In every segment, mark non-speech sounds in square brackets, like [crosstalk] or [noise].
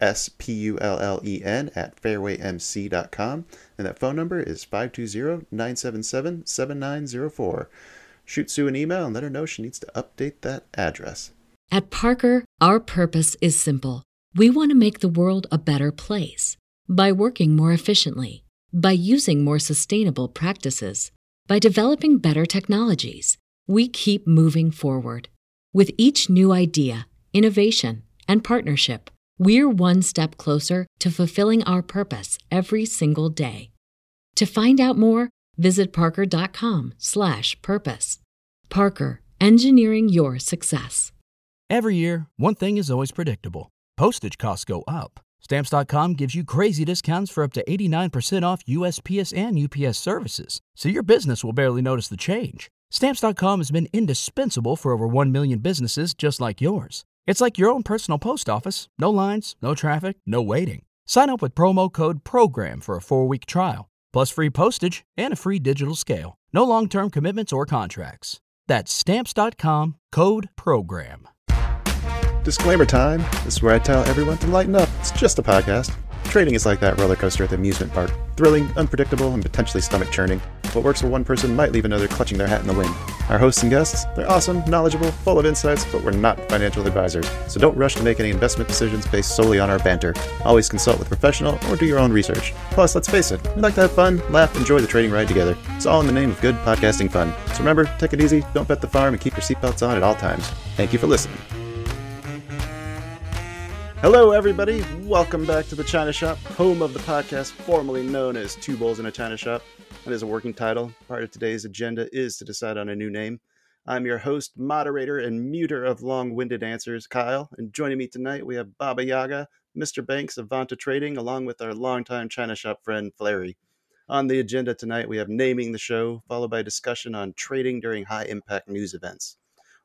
S-P-U-L-L-E-N at fairwaymc.com. And that phone number is 520-977-7904. Shoot Sue an email and let her know she needs to update that address. At Parker, our purpose is simple. We want to make the world a better place by working more efficiently, by using more sustainable practices, by developing better technologies. We keep moving forward. With each new idea, innovation, and partnership, we're one step closer to fulfilling our purpose every single day. To find out more, visit parker.com/purpose. Parker, engineering your success. Every year, one thing is always predictable. Postage costs go up. Stamps.com gives you crazy discounts for up to 89% off USPS and UPS services, so your business will barely notice the change. Stamps.com has been indispensable for over 1 million businesses just like yours. It's like your own personal post office no lines, no traffic, no waiting. Sign up with promo code PROGRAM for a four week trial, plus free postage and a free digital scale. No long term commitments or contracts. That's Stamps.com code PROGRAM. Disclaimer time. This is where I tell everyone to lighten up. It's just a podcast. Trading is like that roller coaster at the amusement park. Thrilling, unpredictable, and potentially stomach churning. What works for one person might leave another clutching their hat in the wind. Our hosts and guests, they're awesome, knowledgeable, full of insights, but we're not financial advisors. So don't rush to make any investment decisions based solely on our banter. Always consult with a professional or do your own research. Plus, let's face it, we like to have fun, laugh, enjoy the trading ride together. It's all in the name of good podcasting fun. So remember, take it easy, don't bet the farm, and keep your seatbelts on at all times. Thank you for listening. Hello, everybody. Welcome back to the China Shop, home of the podcast formerly known as Two Bulls in a China Shop. That is a working title. Part of today's agenda is to decide on a new name. I'm your host, moderator, and muter of long winded answers, Kyle. And joining me tonight, we have Baba Yaga, Mr. Banks of Vanta Trading, along with our longtime China Shop friend, Fleri. On the agenda tonight, we have naming the show, followed by discussion on trading during high impact news events.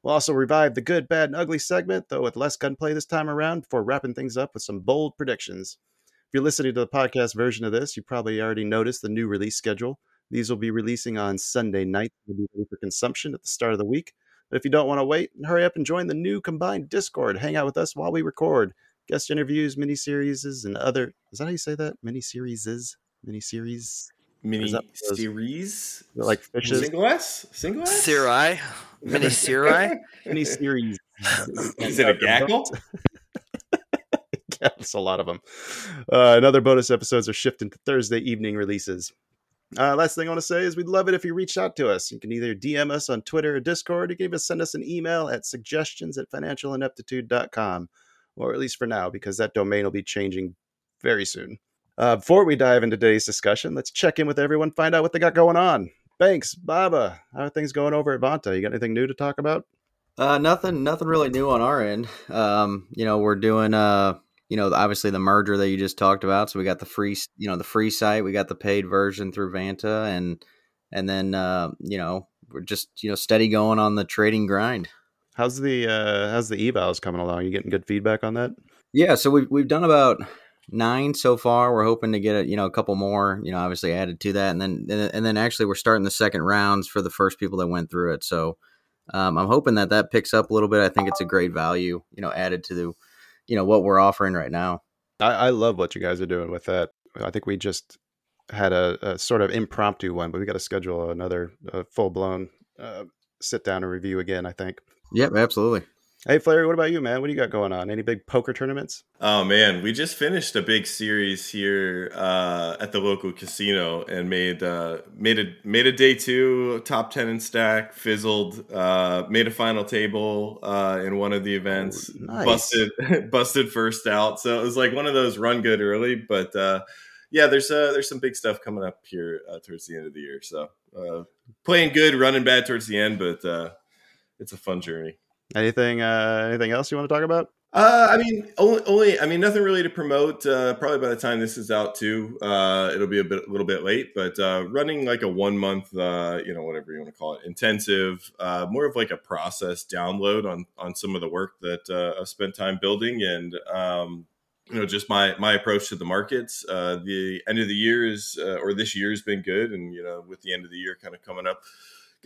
We'll also revive the good, bad, and ugly segment, though with less gunplay this time around, before wrapping things up with some bold predictions. If you're listening to the podcast version of this, you probably already noticed the new release schedule. These will be releasing on Sunday night. They'll be ready for consumption at the start of the week. But if you don't want to wait, hurry up and join the new combined Discord. Hang out with us while we record. Guest interviews, mini series, and other. Is that how you say that? Mini series? Mini series? Mini series? Mini that those- series, Like fishes? single S, single S. Sirai, mini Sirai. Mini series. [laughs] Is it a gaggle? [laughs] yeah, it's a lot of them. Uh, and other bonus episodes are shifting to Thursday evening releases. Uh, last thing I want to say is we'd love it if you reach out to us. You can either DM us on Twitter or Discord. You can even send us an email at suggestions at financialineptitude.com, or at least for now, because that domain will be changing very soon. Uh, before we dive into today's discussion, let's check in with everyone, find out what they got going on. Banks, Baba, how are things going over at Vanta? You got anything new to talk about? Uh, nothing, nothing really new on our end. Um, you know, we're doing, uh, you know, obviously the merger that you just talked about. So we got the free, you know, the free site. We got the paid version through Vanta, and and then, uh, you know, we're just, you know, steady going on the trading grind. How's the uh, how's the evals coming along? You getting good feedback on that? Yeah, so we've we've done about nine so far. We're hoping to get a, you know a couple more, you know, obviously added to that, and then and then actually we're starting the second rounds for the first people that went through it. So um, I'm hoping that that picks up a little bit. I think it's a great value, you know, added to the, you know, what we're offering right now. I, I love what you guys are doing with that. I think we just had a, a sort of impromptu one, but we got to schedule another uh, full blown uh, sit down and review again. I think. Yep, absolutely. Hey, Flair, what about you, man? What do you got going on? Any big poker tournaments? Oh man, we just finished a big series here uh, at the local casino and made uh, made a made a day two top ten in stack, fizzled, uh, made a final table uh, in one of the events, nice. busted [laughs] busted first out. So it was like one of those run good early, but uh, yeah, there's uh, there's some big stuff coming up here uh, towards the end of the year. So uh, playing good, running bad towards the end, but uh, it's a fun journey. Anything? Uh, anything else you want to talk about? Uh, I mean, only, only, I mean, nothing really to promote. Uh, probably by the time this is out too, uh, it'll be a bit, a little bit late. But uh, running like a one month, uh, you know, whatever you want to call it, intensive, uh, more of like a process download on on some of the work that uh, I've spent time building, and um, you know, just my my approach to the markets. Uh, the end of the year is, or this year has been good, and you know, with the end of the year kind of coming up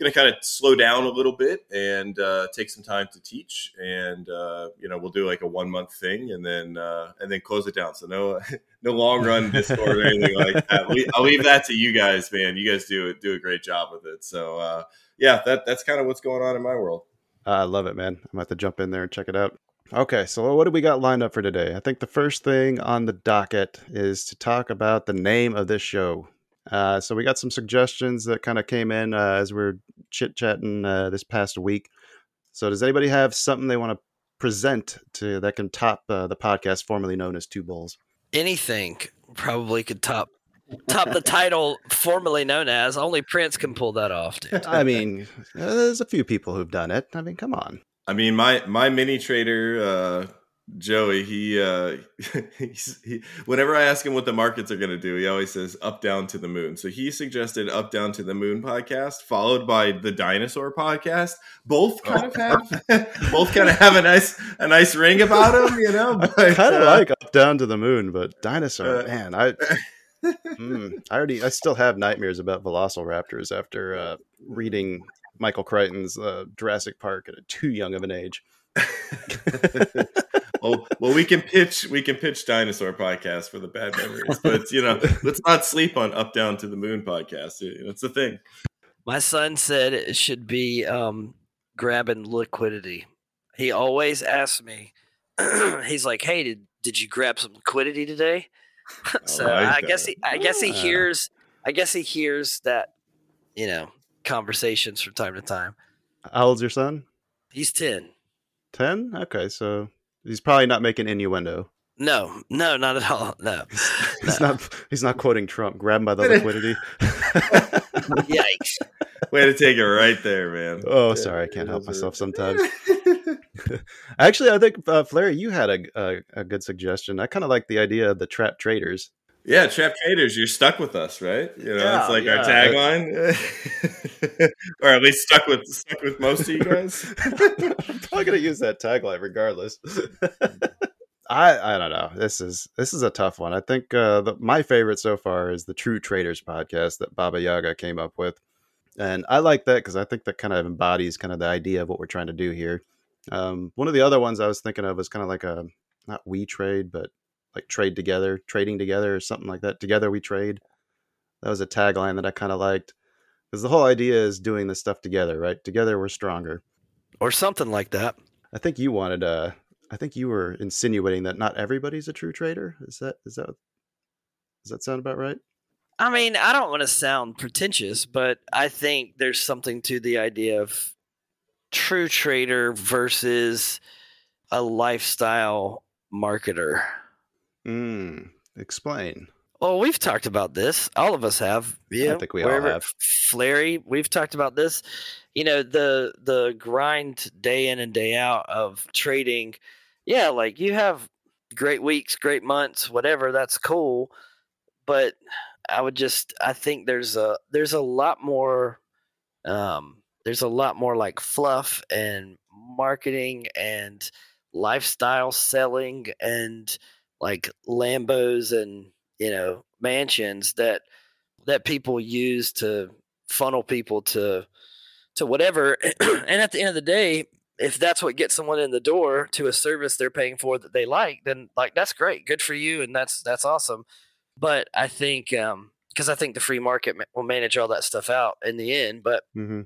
going to kind of slow down a little bit and uh, take some time to teach and uh, you know we'll do like a one month thing and then uh, and then close it down so no [laughs] no long run discord or anything like that i'll leave that to you guys man you guys do do a great job with it so uh, yeah that that's kind of what's going on in my world I love it, man. I'm about to jump in there and check it out. Okay, so what do we got lined up for today? I think the first thing on the docket is to talk about the name of this show. Uh, so we got some suggestions that kind of came in uh, as we are chit chatting uh, this past week. So does anybody have something they want to present to that can top uh, the podcast formerly known as Two Bulls? Anything probably could top top the title formerly known as. Only Prince can pull that off, dude. [laughs] I mean, uh, there's a few people who've done it. I mean, come on. i mean my my mini trader uh Joey, he, uh, [laughs] he's, he, whenever I ask him what the markets are going to do, he always says up, down to the moon. So he suggested up, down to the moon podcast, followed by the dinosaur podcast. Both kind of have, [laughs] both kind of have a nice, a nice ring about them, you know. [laughs] But, I kind of uh, like up down to the moon, but dinosaur, uh, man, I, mm, I already, I still have nightmares about velociraptors after uh, reading Michael Crichton's uh, Jurassic Park at a too young of an age. [laughs] well, well, we can pitch, we can pitch dinosaur podcast for the bad memories, but you know, [laughs] let's not sleep on up, down to the moon podcast. It's the thing. My son said it should be um, grabbing liquidity. He always asks me. [clears throat] he's like, "Hey, did did you grab some liquidity today?" [laughs] so like I guess he, I guess he hears, I guess he hears that, you know, conversations from time to time. How old's your son? He's ten. 10? Okay, so he's probably not making innuendo. No, no, not at all. No, [laughs] He's No. not he's not quoting Trump. Grab him by the [laughs] liquidity. [laughs] yikes. Way to take it right there, man. oh, sorry, I can't help myself sometimes. Actually, I think uh, Flair, you had a, a a good suggestion. I kind of like the idea of the trap traders. Yeah, trap traders, you're stuck with us, right? You know, Yeah, it's like yeah. our tagline, [laughs] or at least stuck with stuck with most of you guys. [laughs] I'm probably gonna use that tagline regardless. [laughs] I I don't know. This is this is a tough one. I think uh, the, my favorite so far is the True Traders podcast that Baba Yaga came up with, and I like that because I think that kind of embodies kind of the idea of what we're trying to do here. Um, one of the other ones I was thinking of was kind of like a not we trade, but like trade together, trading together, or something like that. Together we trade. That was a tagline that I kind of liked because the whole idea is doing this stuff together, right? Together we're stronger. or something like that. I think you wanted uh I think you were insinuating that not everybody's a true trader. Is that is that does that sound about right? I mean, I don't want to sound pretentious, but I think there's something to the idea of true trader versus a lifestyle marketer. Mm, explain. Well, we've talked about this. All of us have. Yeah, I think we all have. Fleri, we've talked about this. You know, the the grind day in and day out of trading. Yeah, like you have great weeks, great months, whatever. That's cool. But I would just I think there's a there's a lot more um there's a lot more like fluff and marketing and lifestyle selling and like Lambos and you know mansions that that people use to funnel people to to whatever [clears throat] and at the end of the day if that's what gets someone in the door to a service they're paying for that they like then like that's great good for you and that's that's awesome but i think um because i think the free market ma- will manage all that stuff out in the end but hmm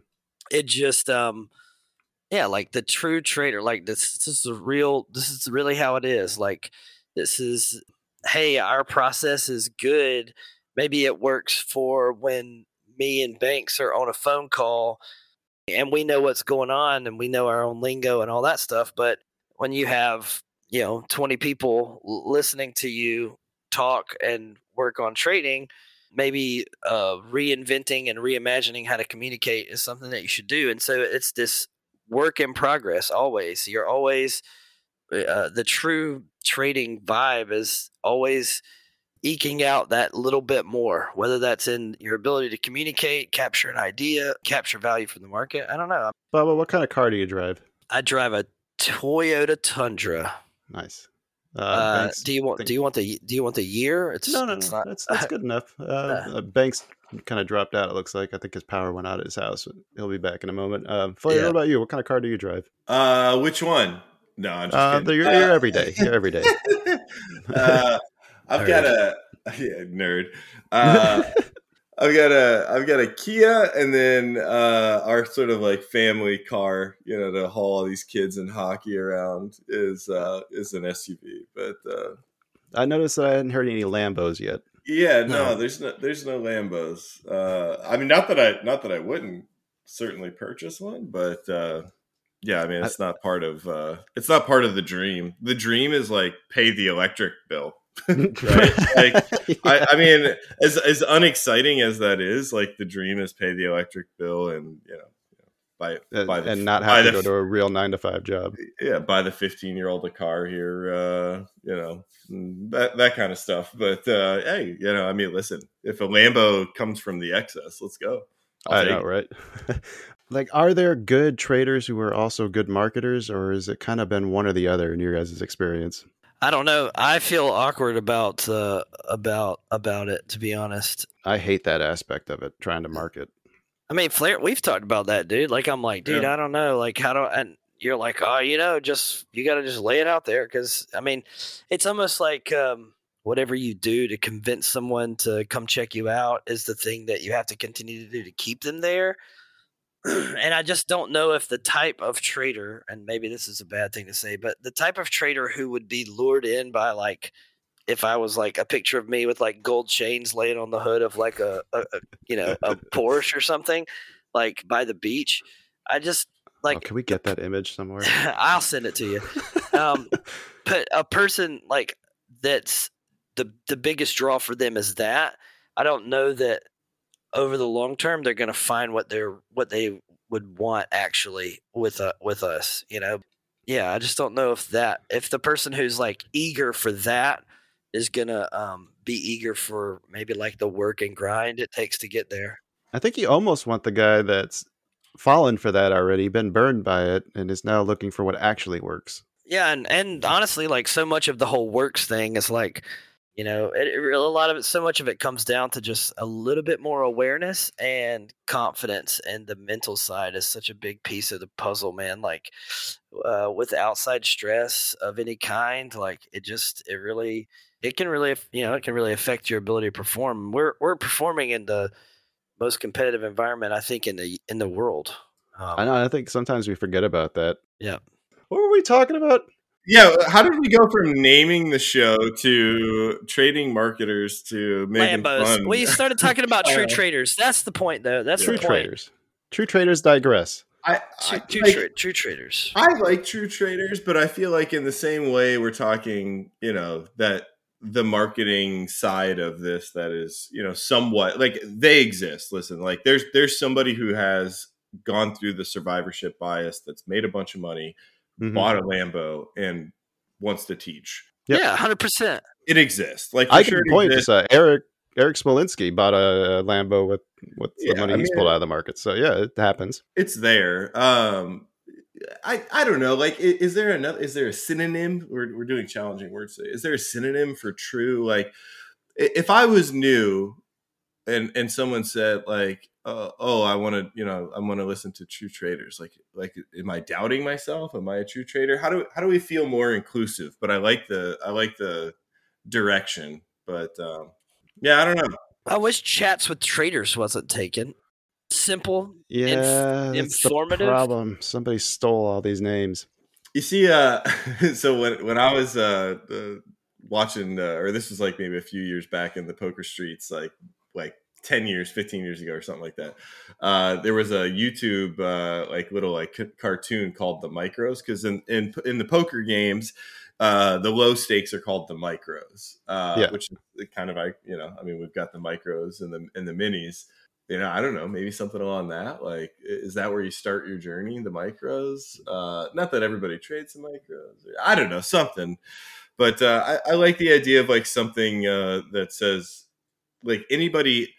it just um yeah, like the true trader, like this, this is a real, this is really how it is. Like this is, hey, our process is good. Maybe it works for when me and Banks are on a phone call and we know what's going on and we know our own lingo and all that stuff. But when you have, you know, 20 people listening to you talk and work on trading, maybe uh, reinventing and reimagining how to communicate is something that you should do. And so it's this work in progress always. You're always, uh, the true trading vibe is always eking out that little bit more, whether that's in your ability to communicate, capture an idea, capture value from the market. I don't know. Baba, what kind of car do you drive? I drive a Toyota Tundra. Nice. Uh, uh, do you want? Think... Do you want the? Do you want the year? It's no, no, no. Not... That's that's [laughs] good enough. Uh, uh, Banks kind of dropped out. It looks like I think his power went out at his house. He'll be back in a moment. Uh, Flair, yeah. what about you? What kind of car do you drive? Uh, which one? No, I'm just uh, you're, you're every day. You're every day. [laughs] uh, I've got a [laughs] yeah, nerd. Uh, I've got a I've got a Kia, and then uh, our sort of like family car, you know, to haul all these kids and hockey around is uh, is an SUV. But uh, I noticed that I hadn't heard any Lambos yet. Yeah, no, no. there's no there's no Lambos. Uh, I mean, not that I not that I wouldn't certainly purchase one, but uh, yeah, I mean, it's not part of uh, it's not part of the dream. The dream is like pay the electric bill [laughs] [laughs] right? Like, [laughs] yeah. I, I, mean, as as unexciting as that is, like the dream is pay the electric bill and you know, buy, buy the, and not have to go to a real nine to five job. Yeah, buy the fifteen year old a car here, uh, you know, that that kind of stuff. But uh, hey, you know, I mean, listen, if a Lambo comes from the excess, let's go. I'll i know, it. right? Like, are there good traders who are also good marketers, or has it kind of been one or the other in your guys' experience? I don't know. I feel awkward about uh, about about it. To be honest, I hate that aspect of it. Trying to market. I mean, Flair. We've talked about that, dude. Like, I'm like, dude, yeah. I don't know. Like, how do? And you're like, oh, you know, just you got to just lay it out there because I mean, it's almost like um, whatever you do to convince someone to come check you out is the thing that you have to continue to do to keep them there. [clears throat] and I just don't know if the type of trader, and maybe this is a bad thing to say, but the type of trader who would be lured in by like, if I was like a picture of me with like gold chains laying on the hood of like a, a, a you know a Porsche or something, like by the beach, I just oh, like. Oh, can we get that image somewhere? [laughs] I'll send it to you. Um, [laughs] but a person like that's the the biggest draw for them is that. I don't know that over the long term they're going to find what they're what they would want actually with uh, with us you know? Yeah i just don't know if that if the person who's like eager for that is going to um, be eager for maybe like the work and grind it takes to get there. I think you almost want the guy that's fallen for that already been burned by it and is now looking for what actually works. Yeah and and honestly like so much of the whole works thing is like you know it, it, a lot of it so much of it comes down to just a little bit more awareness and confidence and the mental side is such a big piece of the puzzle man like uh, with outside stress of any kind like it just it really it can really you know it can really affect your ability to perform. We're we're performing in the most competitive environment i think in the in the world. Um, i know i think sometimes we forget about that. Yeah. What were we talking about yeah, how did we go from naming the show to trading marketers to making Lambos. fun? We started talking about true [laughs] uh, traders. That's the point, though. That's true the traders. True traders digress. I, I true, like, tra- true traders. I like true traders, but I feel like in the same way we're talking, you know, that the marketing side of this that is, you know, somewhat like they exist. Listen, like there's there's somebody who has gone through the survivorship bias that's made a bunch of money mm-hmm. bought a Lambo and wants to teach. Yep. Yeah, hundred percent. It exists. Like I can point to uh, Eric Eric Smolinski bought a, Lambo with with the money I he's mean, pulled out of the market. So yeah, it happens. It's there. Um, I I don't know. Like, is, is there another? Is there a synonym? We're we're doing challenging words. Today. Is there a synonym for true? Like, if I was new, and and someone said like, uh, oh, I want to, you know, I want to listen to true traders. Like, like, am I doubting myself? Am I a true trader? How do how do we feel more inclusive? But I like the I like the direction. But um, yeah, I don't know. I wish chats with traders wasn't taken. simple. Yeah, that's the informative? problem. Somebody stole all these names. You see, uh, [laughs] so when when I was uh, uh, watching, uh, or this was like maybe a few years back in the poker streets, like like ten years, fifteen years ago, or something like that. Uh, there was a YouTube uh, like little like c- cartoon called the Micros because in, in in the poker games, uh, the low stakes are called the Micros, uh, Yeah. which is kind of like you know, I mean, we've got the Micros and the and the Minis. You know, I don't know, maybe something along that. Like, is that where you start your journey, the micros? Uh, not that everybody trades the micros. I don't know, something. But uh, I, I like the idea of like something uh, that says, like anybody,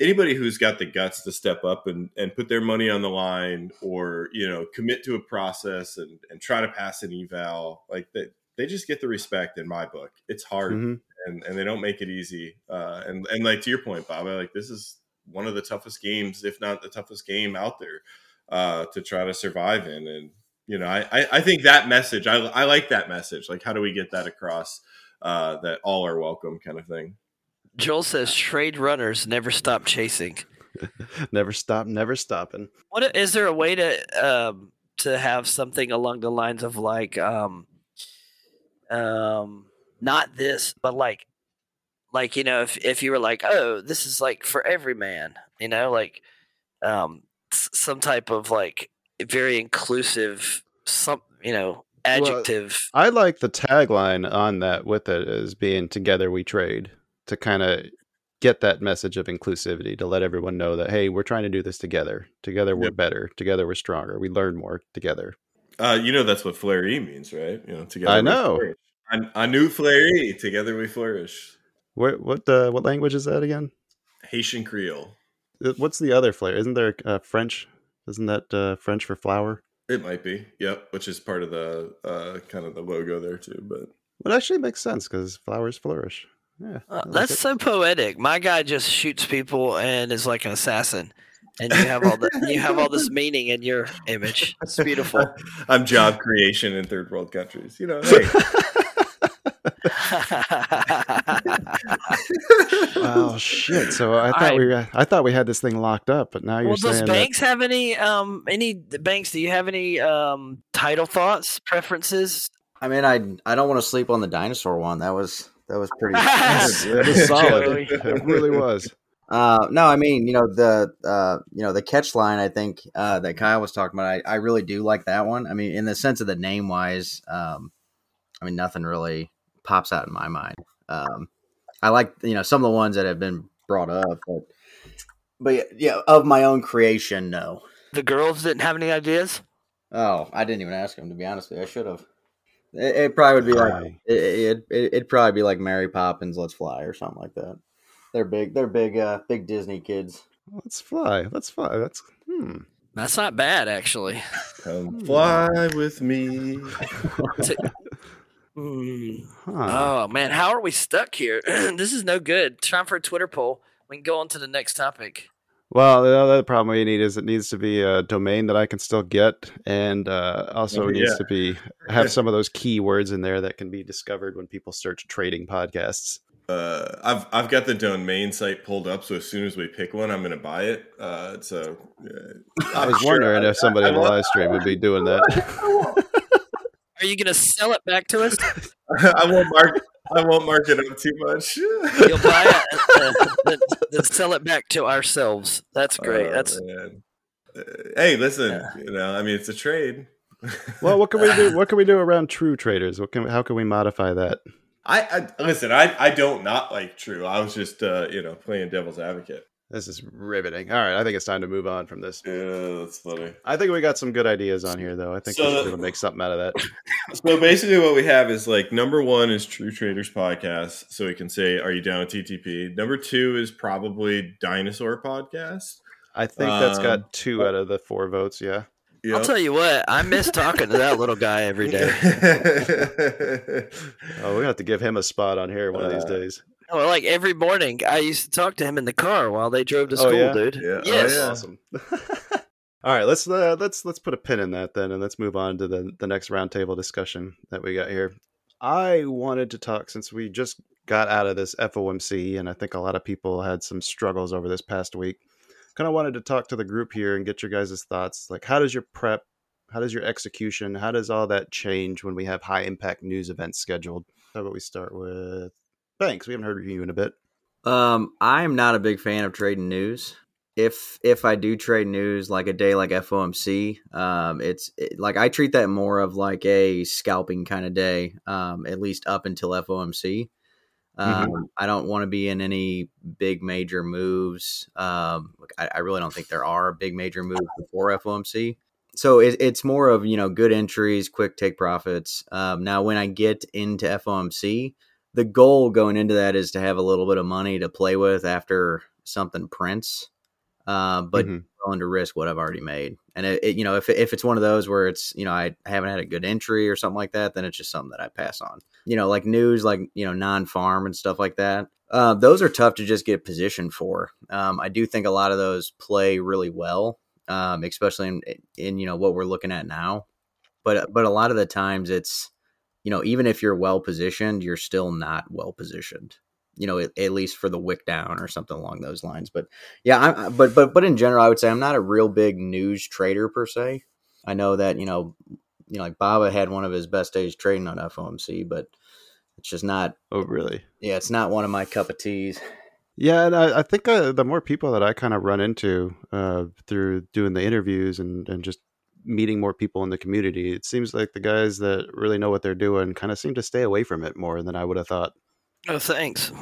anybody who's got the guts to step up and, and put their money on the line, or you know, commit to a process and, and try to pass an eval, like that, they just get the respect in my book. It's hard Mhm. and and they don't make it easy. Uh, and and like to your point, Bob, I like this is one of the toughest games, if not the toughest game out there, uh, to try to survive in. And you know, I I, I think that message, I I like that message. Like, how do we get that across? Uh, that all are welcome, kind of thing. Joel says trade runners never stop chasing. [laughs] Never stop, never stopping. What is there a way to um, to have something along the lines of like um, um, not this, but like like you know if if you were like oh this is like for every man, you know like um, s- some type of like very inclusive some you know adjective. I like the tagline on that with it as being "Together we trade" to kind of get that message of inclusivity to let everyone know that hey, we're trying to do this together. Together we're Yep. better. Together we're stronger. We learn more together. Uh, you know that's what Fleri means, right? You know, together I know. I, I knew Fleri. Together we flourish. What what uh, what language is that again? Haitian Creole. Uh, What's the other flair? Isn't there uh, French? Isn't that uh, French for flower? It might be, yep, which is part of the uh, kind of the logo there too. But it actually makes sense because flowers flourish. Yeah, I Uh, like that's it. so poetic. My guy just shoots people and is like an assassin, and you have all the you have all this meaning in your image. It's beautiful. [laughs] I'm job creation in third world countries. You know, hey, oh shit! So I thought right. we I thought we had this thing locked up, but now you're well, does saying that banks have any um any banks? Do you have any um title thoughts preferences? I mean, I I don't want to sleep on the dinosaur one. That was that was pretty. [laughs] Yes, it was solid. It [laughs] really was. Uh, no, I mean, you know the uh, you know the catch line. I think uh, that Kyle was talking about. I, I really do like that one. I mean, in the sense of the name wise, um, I mean, nothing really pops out in my mind. Um, I like you know some of the ones that have been brought up, but but yeah, yeah, of my own creation, no. The girls didn't have any ideas. Oh, I didn't even ask him to be honest with you. I should have. It, it probably would be like Aye. it, it, it, it'd probably be like Mary Poppins, Let's Fly, or something like that. They're big. They're big. Uh, big Disney kids. Let's fly. Let's fly. That's hmm. That's not bad, actually. come fly with me. [laughs] [laughs] Hmm. Huh. Oh man, how are we stuck here? [clears throat] this is no good. Time for a Twitter poll. We can go on to the next topic. Well, the other problem we need is it needs to be a domain that I can still get, and uh, also Oh, it needs to be have some of those keywords in there that can be discovered when people search trading podcasts. Uh, I've I've got the domain site pulled up, so as soon as we pick one, I'm going to buy it. Uh, so uh, I [laughs] was sure wondering I- if somebody I on the live stream would be doing that. [laughs] Are you gonna sell it back to us? [laughs] I won't mark. I won't mark it up too much. You'll buy it, uh, [laughs] then, then sell it back to ourselves. That's great. Oh, That's man. Uh, hey, listen. Yeah. You know, I mean, it's a trade. [laughs] well, what can we do? [laughs] What can we do around true traders? What can how can we modify that? I, I listen. I I don't not like True. I was just uh, you know playing devil's advocate. This is riveting. All right, I think it's time to move on from this. Yeah, that's funny. I think we got some good ideas on here, though. I think So we should the- be able to make something out of that. [laughs] So basically, what we have is like number one is True Traders podcast, so we can say, "Are you down with TTP?" Number two is probably Dinosaur podcast. I think that's got two out of the four votes. Yeah. I'll tell you what. I miss talking to that little guy every day. [laughs] Oh, we're gonna have to give him a spot on here one of these Uh, days. Oh, like every morning, I used to talk to him in the car while they drove to Oh, school, yeah? dude. Yeah. Oh, Yes. yeah. Awesome. [laughs] All right, let's uh, let's let's put a pin in that then, and let's move on to the the next roundtable discussion that we got here. I wanted to talk since we just got out of this FOMC, and I think a lot of people had some struggles over this past week. kind of wanted to talk to the group here and get your guys' thoughts. Like, how does your prep, how does your execution, how does all that change when we have high impact news events scheduled? How about we start with Banks? We haven't heard from you in a bit. Um, I'm not a big fan of trading news. If if I do trade news like a day like FOMC, um, it's it, like I treat that more of like a scalping kind of day. Um, at least up until FOMC. Um, mm-hmm. I don't want to be in any big major moves. Um, I, I, really don't think there are big major moves before FOMC. So it, it's more of you know good entries, quick take profits. Um, now, when I get into FOMC, the goal going into that is to have a little bit of money to play with after something prints, uh, but mm-hmm. willing to risk what I've already made. And it, it, you know, if if it's one of those where it's you know I haven't had a good entry or something like that, then it's just something that I pass on you know, like news, like, you know, non farm and stuff like that. Uh, those are tough to just get positioned for. Um, I do think a lot of those play really well, um, especially in, in, you know, what we're looking at now. But, but a lot of the times it's, you know, even if you're well positioned, you're still not well positioned you know, at, at, least for the wick down or something along those lines. But yeah, I'm, but but but in general, I would say I'm not a real big news trader per se. I know that you know, you know, like Baba had one of his best days trading on FOMC, but it's just not. Oh, really? Yeah, it's not one of my cup of teas. Yeah, and I, I think uh, the more people that I kind of run into uh, through doing the interviews and, and just meeting more people in the community, it seems like the guys that really know what they're doing kind of seem to stay away from it more than I would have thought. Oh, thanks.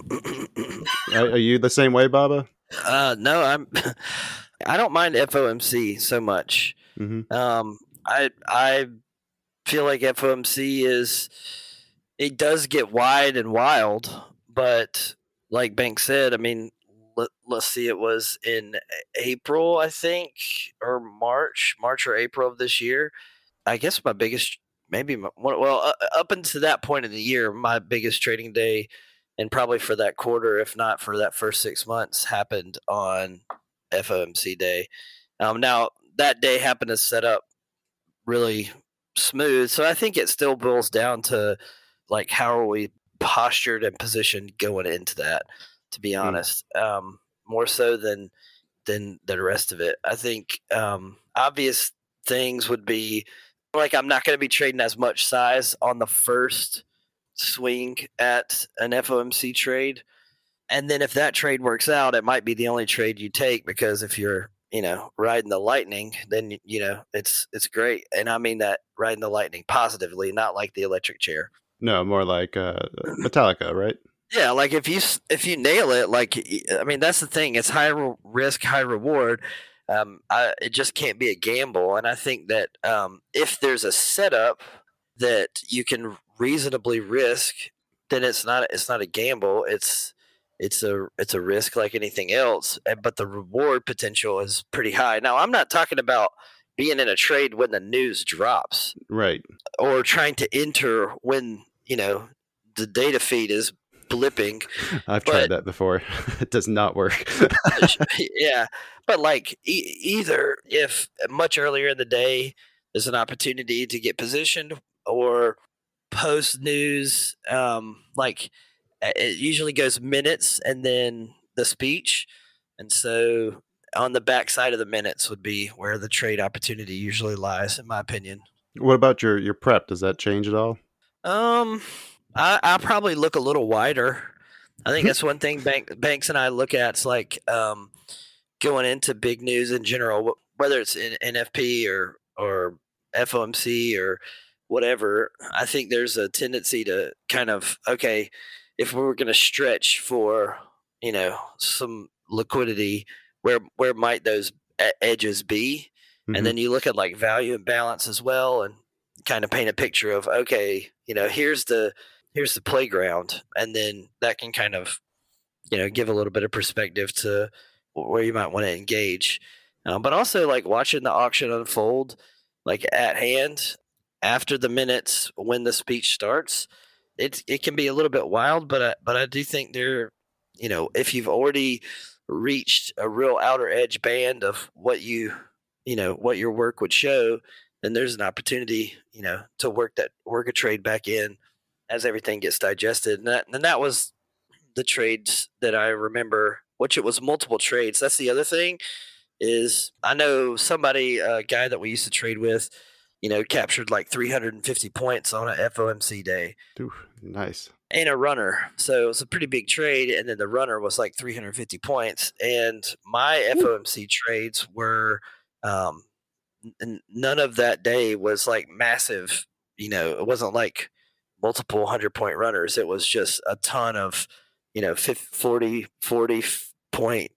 are, are you the same way, Baba? Uh, no, I'm. [laughs] I don't mind FOMC so much. Mm-hmm. Um, I I feel like FOMC is it does get wide and wild, but like Bank said, I mean, let, us see, it was in April, I think, or March, March or April of this year. I guess my biggest, maybe, my, well, uh, up until that point in the year, my biggest trading day, and probably for that quarter, if not for that first six months, happened on FOMC day. Um, now that day happened to set up really smooth, so I think it still boils down to like how are we postured and positioned going into that to be hmm. honest mm. um, more so than than the rest of it i think um, obvious things would be like i'm not going to be trading as much size on the first swing at an fomc trade and then if that trade works out it might be the only trade you take because if you're you know riding the lightning then you know it's it's great and i mean that riding the lightning positively not like the electric chair no, more like uh, Metallica, right? Yeah, like if you if you nail it, like I mean, that's the thing. It's high risk, high reward. Um, I, it just can't be a gamble, and I think that um, if there's a setup that you can reasonably risk, then it's not it's not a gamble. It's it's a it's a risk like anything else, but the reward potential is pretty high. Now, I'm not talking about being in a trade when the news drops. Right. Or trying to enter when, you know, the data feed is blipping. I've but, tried that before. [laughs] it does not work. [laughs] [laughs] yeah. But like e- either if much earlier in the day there's an opportunity to get positioned or post news um like it usually goes minutes and then the speech and so on the backside of the minutes would be where the trade opportunity usually lies, in my opinion. What about your your prep? Does that change at all? Um, I I probably look a little wider. I think that's one thing bank, banks and I look at. It's like um, going into big news in general, whether it's in NFP or or FOMC or whatever. I think there's a tendency to kind of okay, if we were going to stretch for you know some liquidity where where might those edges be? Mm-hmm. And then you look at like value and balance as well, and kind of paint a picture of okay, you know, here's the here's the playground, and then that can kind of you know give a little bit of perspective to where you might want to engage. Um, but also like watching the auction unfold like at hand after the minutes when the speech starts it it can be a little bit wild but I, but I do think there you know if you've already reached a real outer edge band of what you you know what your work would show then there's an opportunity you know to work that work a trade back in as everything gets digested and that, and that was the trades that i remember which it was multiple trades that's the other thing is I know somebody, a guy that we used to trade with, you know, captured like 350 points on a FOMC day. Ooh, nice. And a runner. So it was a pretty big trade. And then the runner was like 350 points. And my FOMC trades were, um, n- none of that day was like massive. You know, it wasn't like multiple hundred point runners. It was just a ton of, you know, 50, 40, 40 point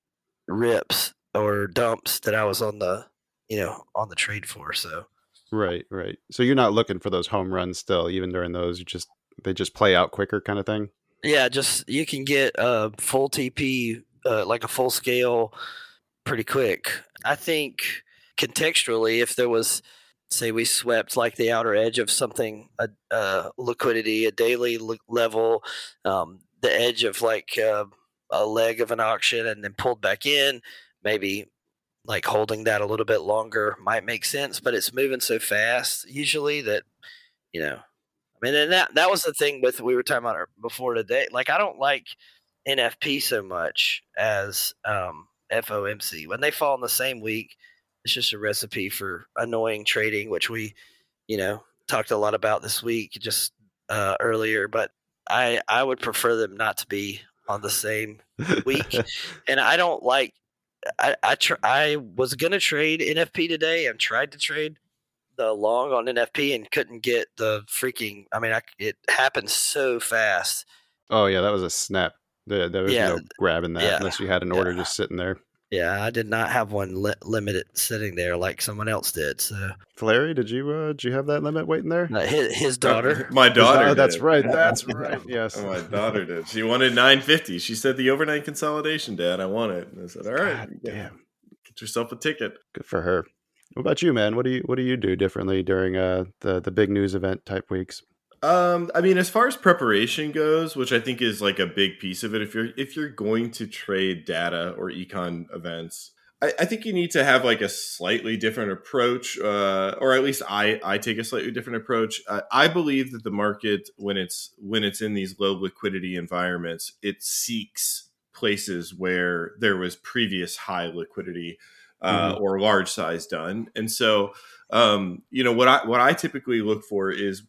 rips or dumps that I was on the, you know, on the trade for. So, Right, right. So you're not looking for those home runs still, even during those. You just they just play out quicker, kind of thing. yeah, just you can get a full TP, uh, like a full scale, pretty quick. I think contextually, if there was, say, we swept like the outer edge of something, a, liquidity, a daily le- level, um, the edge of like uh, a leg of an auction, and then pulled back in, maybe like holding that a little bit longer might make sense. But it's moving so fast usually that you know. I mean, and that that was the thing with we were talking about before today. Like, I don't like NFP so much as um, FOMC. When they fall in the same week, it's just a recipe for annoying trading, which we, you know, talked a lot about this week just uh, earlier. But I I would prefer them not to be on the same week, [laughs] and I don't like. I I, tr- I was gonna trade NFP today and tried to trade the long on NFP and couldn't get the freaking. I mean, I, it happened so fast. oh yeah, that was a snap. There, there was Yeah, no grabbing that yeah, unless you had an order yeah. just sitting there. Yeah, I did not have one li- limited sitting there like someone else did. So Fleri, did you uh, did you have that limit waiting there? uh, his, [laughs] his daughter. my daughter. Oh, that's right. [laughs] That's right. Yes. Oh, my daughter did. She wanted 950. She said the overnight consolidation, Dad. I want it. And I said, all right, God get, damn. get yourself a ticket. Good for her. What about you, man? What do you what do you do differently during uh the the big news event type weeks? Um, I mean, as far as preparation goes, which I think is like a big piece of it, if you're if you're going to trade data or econ events, I, I think you need to have like a slightly different approach, uh, or at least I I take a slightly different approach. Uh, I believe that the market when it's when it's in these low liquidity environments, it seeks places where there was previous high liquidity uh, or large size done, and so um, you know what I what I typically look for is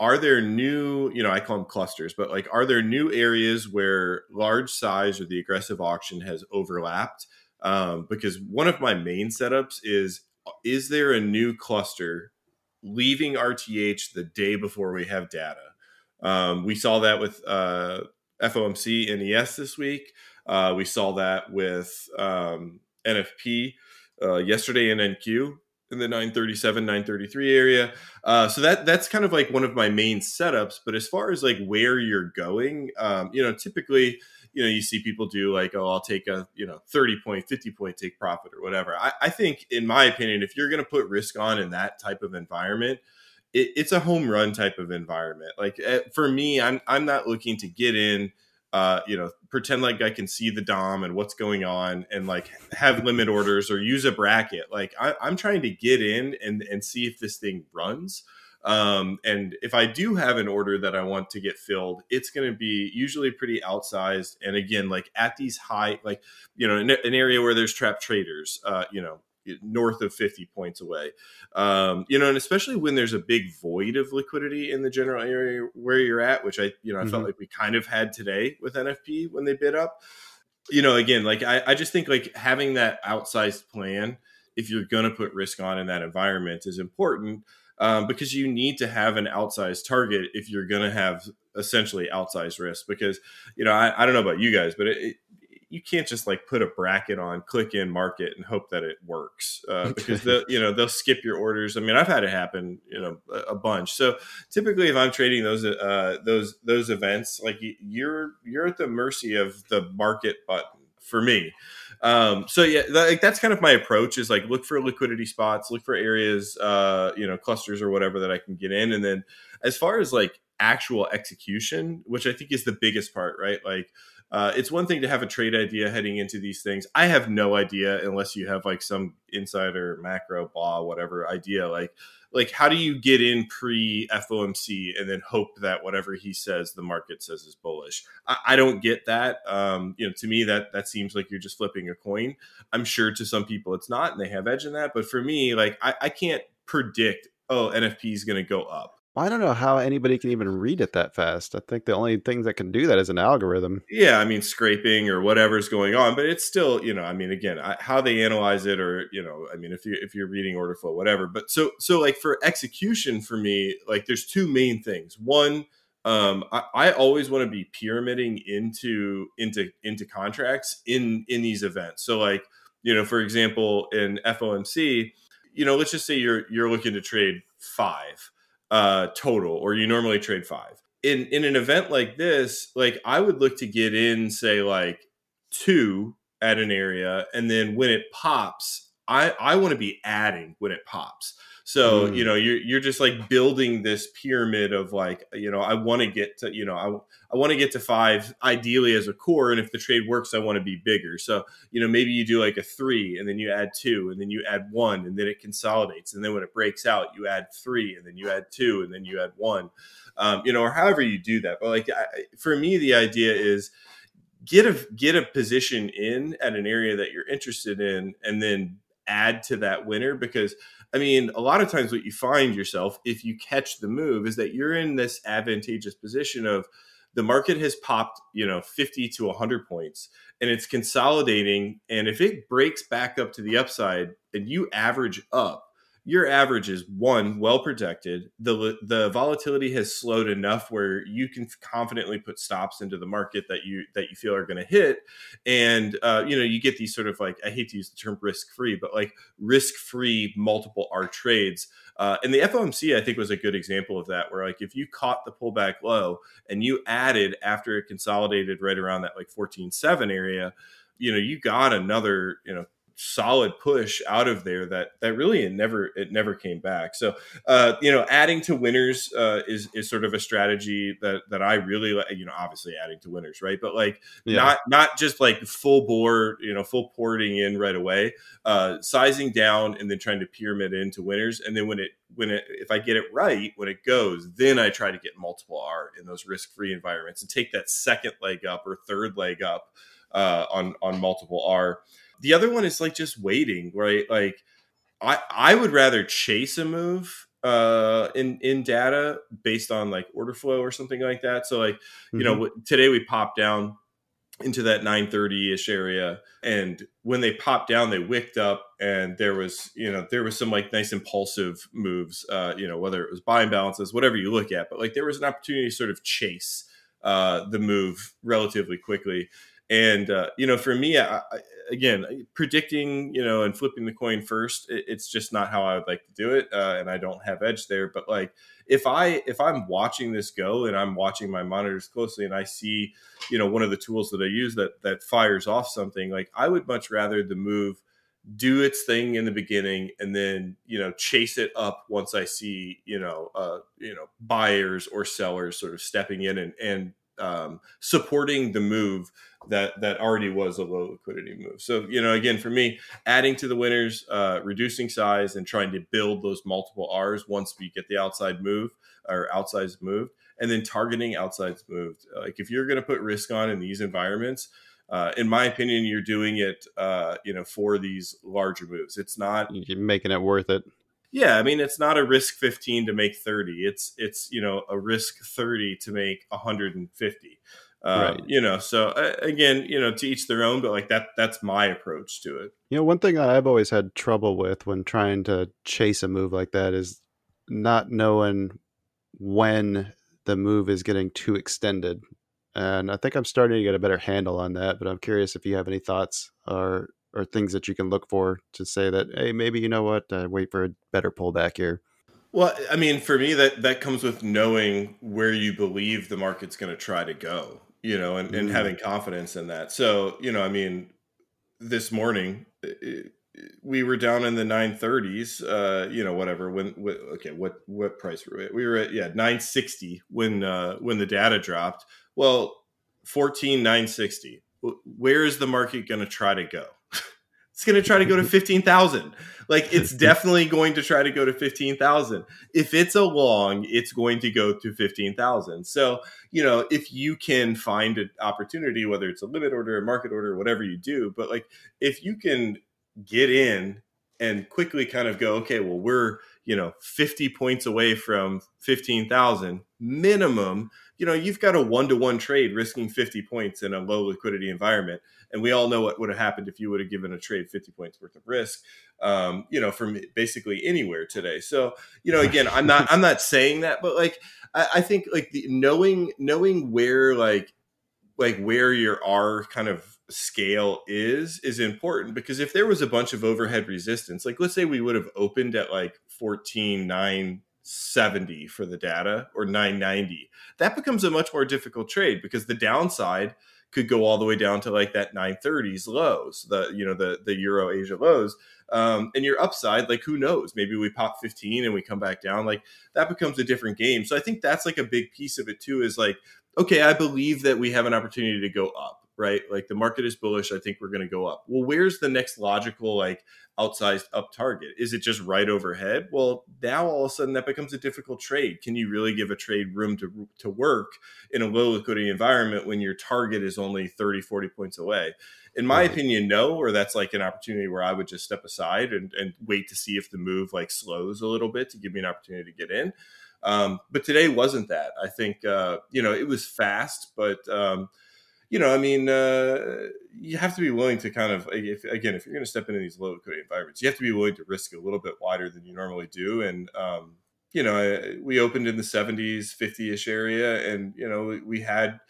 are there new you know i call them clusters but like are there new areas where large size or the aggressive auction has overlapped? Um, because one of my main setups is is there a new cluster leaving rth the day before we have data? Um, we saw that with uh, fomc nes this week. Uh, we saw that with um, nfp uh, yesterday in nq in the 937 933 area. Uh, so that that's kind of like one of my main setups. But as far as like where you're going um, you know typically you know you see people do like oh i'll take a you know 30 point 50 point take profit or whatever. I, I think in my opinion if you're going to put risk on in that type of environment it, it's a home run type of environment. Like eh, for me i'm i'm not looking to get in uh, you know, pretend like I can see the DOM and what's going on and like have limit orders or use a bracket. Like I, I'm trying to get in and, and see if this thing runs. Um, and if I do have an order that I want to get filled, it's going to be usually pretty outsized. And again, like at these high, like, you know, an, an area where there's trap traders, uh, you know, north of 50 points away. Um, you know, and especially when there's a big void of liquidity in the general area where you're at, which I, you know, I felt Mhm. like we kind of had today with NFP when they bid up. You know, again, like I, I just think like having that outsized plan, if you're going to put risk on in that environment, is important um, because you need to have an outsized target if you're going to have essentially outsized risk. Because you know, I, I don't know about you guys, but it, it, you can't just like put a bracket on, click in, market, and hope that it works uh, [laughs] because the you know they'll skip your orders. I mean, I've had it happen, you know, a, a bunch. So typically, if I'm trading those uh, those those events, like you're you're at the mercy of the market button for me. Um, so yeah, that, like that's kind of my approach is like look for liquidity spots, look for areas, uh, you know, clusters or whatever that I can get in, and then as far as like actual execution, which I think is the biggest part, right? Like uh, it's one thing to have a trade idea heading into these things. I have no idea unless you have like some insider macro blah whatever idea. Like like how do you get in pre FOMC and then hope that whatever he says the market says is bullish? I, I don't get that. Um, you know, to me that that seems like you're just flipping a coin. I'm sure to some people it's not, and they have edge in that. But for me, like I, I can't predict. Oh, NFP is going to go up I don't know how anybody can even read it that fast. I think the only things that can do that is an algorithm. Yeah, I mean scraping or whatever's going on, but it's still, you know, I mean, again, I, how they analyze it, or you know, I mean, if you if you're reading order flow, whatever. But so so like for execution, for me, like there's two main things. One, um, I, I always want to be pyramiding into into into contracts in in these events. So like you know, for example, in FOMC, you know, let's just say you're you're looking to trade five uh, total, or you normally trade five. In in an event like this, like I would look to get in, say like two at an area, and then when it pops, I I want to be adding when it pops. So mm. you know you're you're just like building this pyramid of like you know I want to get to you know I I want to get to five ideally as a core, and if the trade works, I want to be bigger. So you know maybe you do like a three, and then you add two, and then you add one, and then it consolidates, and then when it breaks out, you add three, and then you add two, and then you add one, um, you know, or however you do that. But like I, for me, the idea is get a get a position in at an area that you're interested in, and then add to that winner because I mean, a lot of times what you find yourself if you catch the move is that you're in this advantageous position of the market has popped, you know, 50 to 100 points and it's consolidating. And if it breaks back up to the upside and you average up your average is one well protected. The the volatility has slowed enough where you can confidently put stops into the market that you that you feel are going to hit. And uh, you know you get these sort of like i hate to use the term risk free but like risk free multiple r trades. Uh, and the fomc i think was a good example of that where like if you caught the pullback low and you added after it consolidated right around that like 14.7 area you know you got another you know solid push out of there that that really it never it never came back. So uh, you know, adding to winners uh, is is sort of a strategy that that I really like. You know, obviously adding to winners, right? But like yeah. not not just like full bore, you know, full porting in right away. Uh, sizing down and then trying to pyramid into winners, and then when it when it if I get it right when it goes, then I try to get multiple R in those risk free environments and take that second leg up or third leg up uh, on on multiple R the other one is like just waiting, right? Like I I would rather chase a move uh in in data based on like order flow or something like that. So like, mm-hmm. you know, mm-hmm. today we popped down into that 930-ish area and when they popped down they wicked up and there was you know there was some like nice impulsive moves uh you know whether it was buying balances whatever you look at but like there was an opportunity to sort of chase uh the move relatively quickly and uh, you know for me I, I, again predicting you know and flipping the coin first it, it's just not how i would like to do it uh, and i don't have edge there. But like if i if i'm watching this go and i'm watching my monitors closely and i see you know one of the tools that i use that that fires off something like i would much rather the move do its thing in the beginning and then you know chase it up once i see you know uh you know buyers or sellers sort of stepping in and and um, supporting the move that that already was a low liquidity move. So you know, again, for me, adding to the winners, uh, reducing size, and trying to build those multiple R's once we get the outside move or outsized move, and then targeting outsides moved. Like if you're going to put risk on in these environments. Uh, in my opinion, you're doing it, uh, you know, for these larger moves. It's not you're making it worth it. Yeah, I mean, it's not a risk 15 to make 30. It's it's you know a risk 30 to make 150. Uh, right. You know, so uh, again, you know, to each their own, but like that, that's my approach to it. You know, one thing I've always had trouble with when trying to chase a move like that is not knowing when the move is getting too extended. And I think I'm starting to get a better handle on that, but I'm curious if you have any thoughts or or things that you can look for to say that hey maybe you know what? Uh, wait for a better pullback here. Well i mean for me that that comes with knowing where you believe the market's going to try to go you know and, and mm. having confidence in that. So you know i mean this morning it, we were down in the 930s uh you know whatever when, when okay what what price were we we were at yeah 960 when uh when the data dropped. Well 14 960 where is the market going to try to go it's going to try to go to [laughs] 15,000 like it's [laughs] definitely going to try to go to 15,000 if it's a long it's going to go to 15,000 so you know if you can find an opportunity whether it's a limit order a market order whatever you do but like if you can get in and quickly kind of go okay well we're you know 50 points away from 15,000 minimum you know, you've got a one to one trade risking 50 points in a low liquidity environment. And we all know what would have happened if you would have given a trade 50 points worth of risk, um, you know, from basically anywhere today. So, you know, again, I'm not, I'm not saying that, but like, I, I think like the knowing, knowing where like, like where your R kind of scale is is important because if there was a bunch of overhead resistance like let's say we would have opened at like 14 9 70 for the data or 990 that becomes a much more difficult trade because the downside could go all the way down to like that 930s lows the you know the the euro asia lows um, and your upside like who knows maybe we pop 15 and we come back down like that becomes a different game so i think that's like a big piece of it too is like okay i believe that we have an opportunity to go up right? Like the market is bullish. I think we're going to go up. Well, where's the next logical, like outsized up target? Is it just right overhead? Well, now all of a sudden that becomes a difficult trade. Can you really give a trade room to, to work in a low liquidity environment when your target is only 30, 40 points away? In my right. opinion, no, or that's like an opportunity where I would just step aside and, and wait to see if the move like slows a little bit to give me an opportunity to get in. Um, but today wasn't that. I think, uh, you know, it was fast, but, um, you know, I mean, uh, you have to be willing to kind of, if, again, if you're going to step into these low liquidity environments, you have to be willing to risk a little bit wider than you normally do. And, um, you know, we opened in the 70s, 50 ish area, and, you know, we had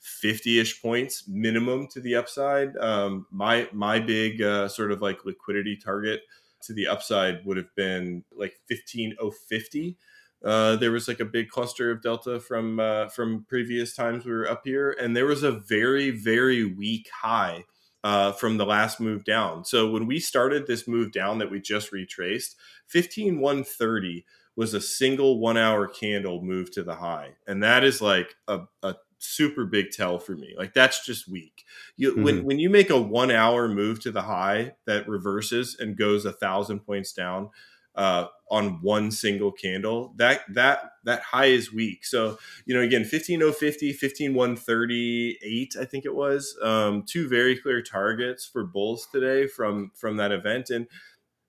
50 ish points minimum to the upside. Um, my, my big uh, sort of like liquidity target to the upside would have been like 15050 uh, there was like a big cluster of delta from uh, from previous times we were up here, and there was a very very weak high uh, from the last move down. So when we started this move down that we just retraced, fifteen one thirty was a single one hour candle move to the high, and that is like a, a super big tell for me. Like that's just weak. You mm-hmm. when when you make a one hour move to the high that reverses and goes a thousand points down uh, on one single candle that that that high is weak. So you know again 15050 15138 i think it was um, two very clear targets for bulls today from from that event. And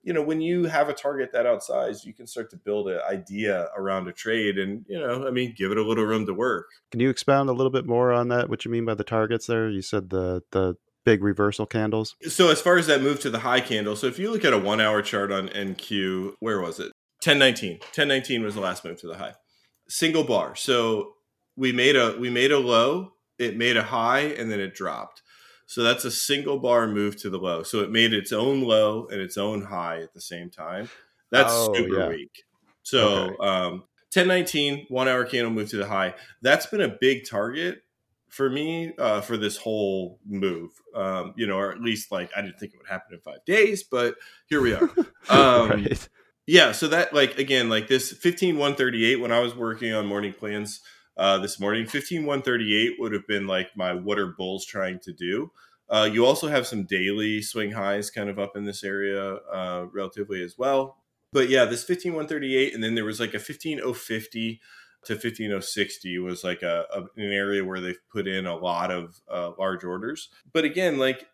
you know when you have a target that outsized you can start to build an idea around a trade and you know i mean give it a little room to work. Can you expound a little bit more on that what you mean by the targets there? You said the the big reversal candles. So as far as that move to the high candle, so if you look at a one hour chart on NQ, where was it? 1019. 1019 was the last move to the high. Single bar. So we made a we made a low, it made a high, and then it dropped. So that's a single bar move to the low. So it made its own low and its own high at the same time. That's oh, super yeah. weak. So okay. um 1019, one hour candle move to the high. That's been a big target for me uh, for this whole move. Um, you know, or at least like I didn't think it would happen in five days, but here we are. [laughs] Um, right. Yeah, so that like again, like this 15138 when I was working on morning plans uh, this morning, 15138 would have been like my what are bulls trying to do. Uh, you also have some daily swing highs kind of up in this area uh, relatively as well. But yeah, this 15138, and then there was like a 15050 to 15060 was like a, a, an area where they've put in a lot of uh, large orders. But again, like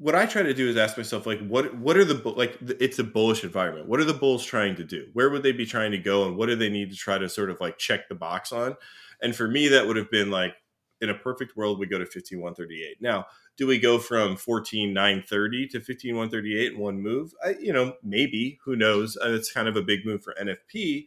what I try to do is ask myself, like, what what are the like? It's a bullish environment. What are the bulls trying to do? Where would they be trying to go, and what do they need to try to sort of like check the box on? And for me, that would have been like, in a perfect world, we go to 15138. Now, do we go from 14930 to 15138 in one move? I, you know, maybe. Who knows? Uh, it's kind of a big move for NFP.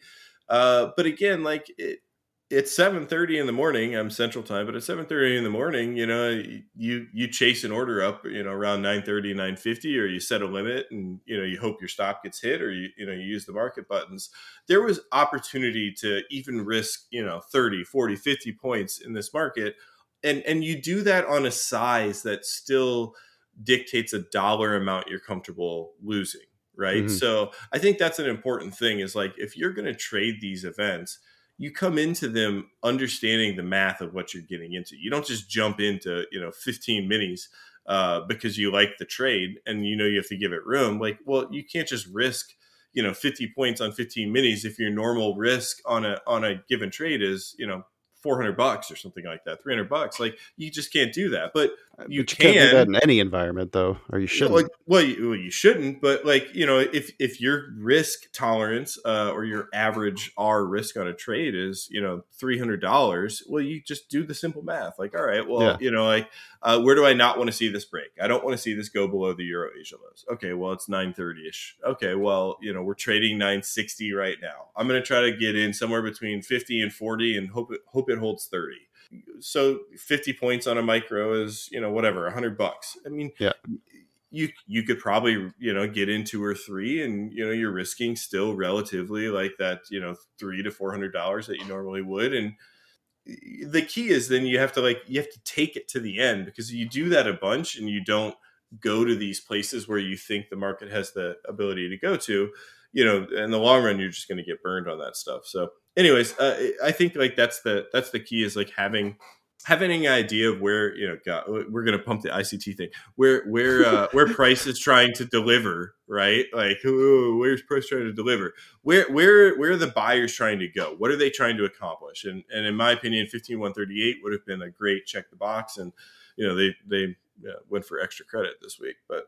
Uh, but again, like it, it's 7:30 in the morning i'm central time but at 7:30 in the morning you know you you chase an order up you know around 9:30 9:50 or you set a limit and you know you hope your stop gets hit or you you know you use the market buttons there was opportunity to even risk you know 30 40 50 points in this market and and you do that on a size that still dictates a dollar amount you're comfortable losing right mm-hmm. so i think that's an important thing is like if you're going to trade these events you come into them understanding the math of what you're getting into. You don't just jump into, you know, 15 minis uh, because you like the trade and you know you have to give it room. Like, well, you can't just risk, you know, 50 points on 15 minis if your normal risk on a on a given trade is, you know, 400 bucks or something like that 300 bucks like you just can't do that but you, you can can't do that in any environment, though, or you shouldn't. like, well, you, well, you shouldn't, but like you know, if if your risk tolerance uh, or your average R risk on a trade is you know three hundred dollars, well, you just do the simple math. Like, all right, well, Yeah. you know, like uh, where do I not want to see this break? I don't want to see this go below the Euro Asia lows. Okay, well, it's nine thirty ish. Okay, well, you know, we're trading nine sixty right now. I'm going to try to get in somewhere between fifty and forty, and hope it hope it holds thirty so 50 points on a micro is you know whatever 100 bucks. I mean Yeah. you you could probably you know get in two or three and you know you're risking still relatively like that you know three to four hundred dollars that you normally would. And the key is then you have to like you have to take it to the end because you do that a bunch and you don't go to these places where you think the market has the ability to go to you know in the long run you're just going to get burned on that stuff. So anyways uh, i think like that's the that's the key is like having having an idea of where you know God, we're going to pump the ict thing. Where where uh, [laughs] where price is trying to deliver right? Like ooh, where's price trying to deliver? Where where where are the buyers trying to go? What are they trying to accomplish? And and in my opinion 15138 would have been a great check the box. And you know they they yeah, went for extra credit this week. But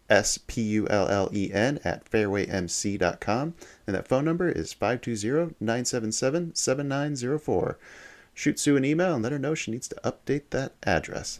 S-P-U-L-L-E-N at fairwaymc.com. And that phone number is 520-977-7904. Shoot Sue an email and let her know she needs to update that address.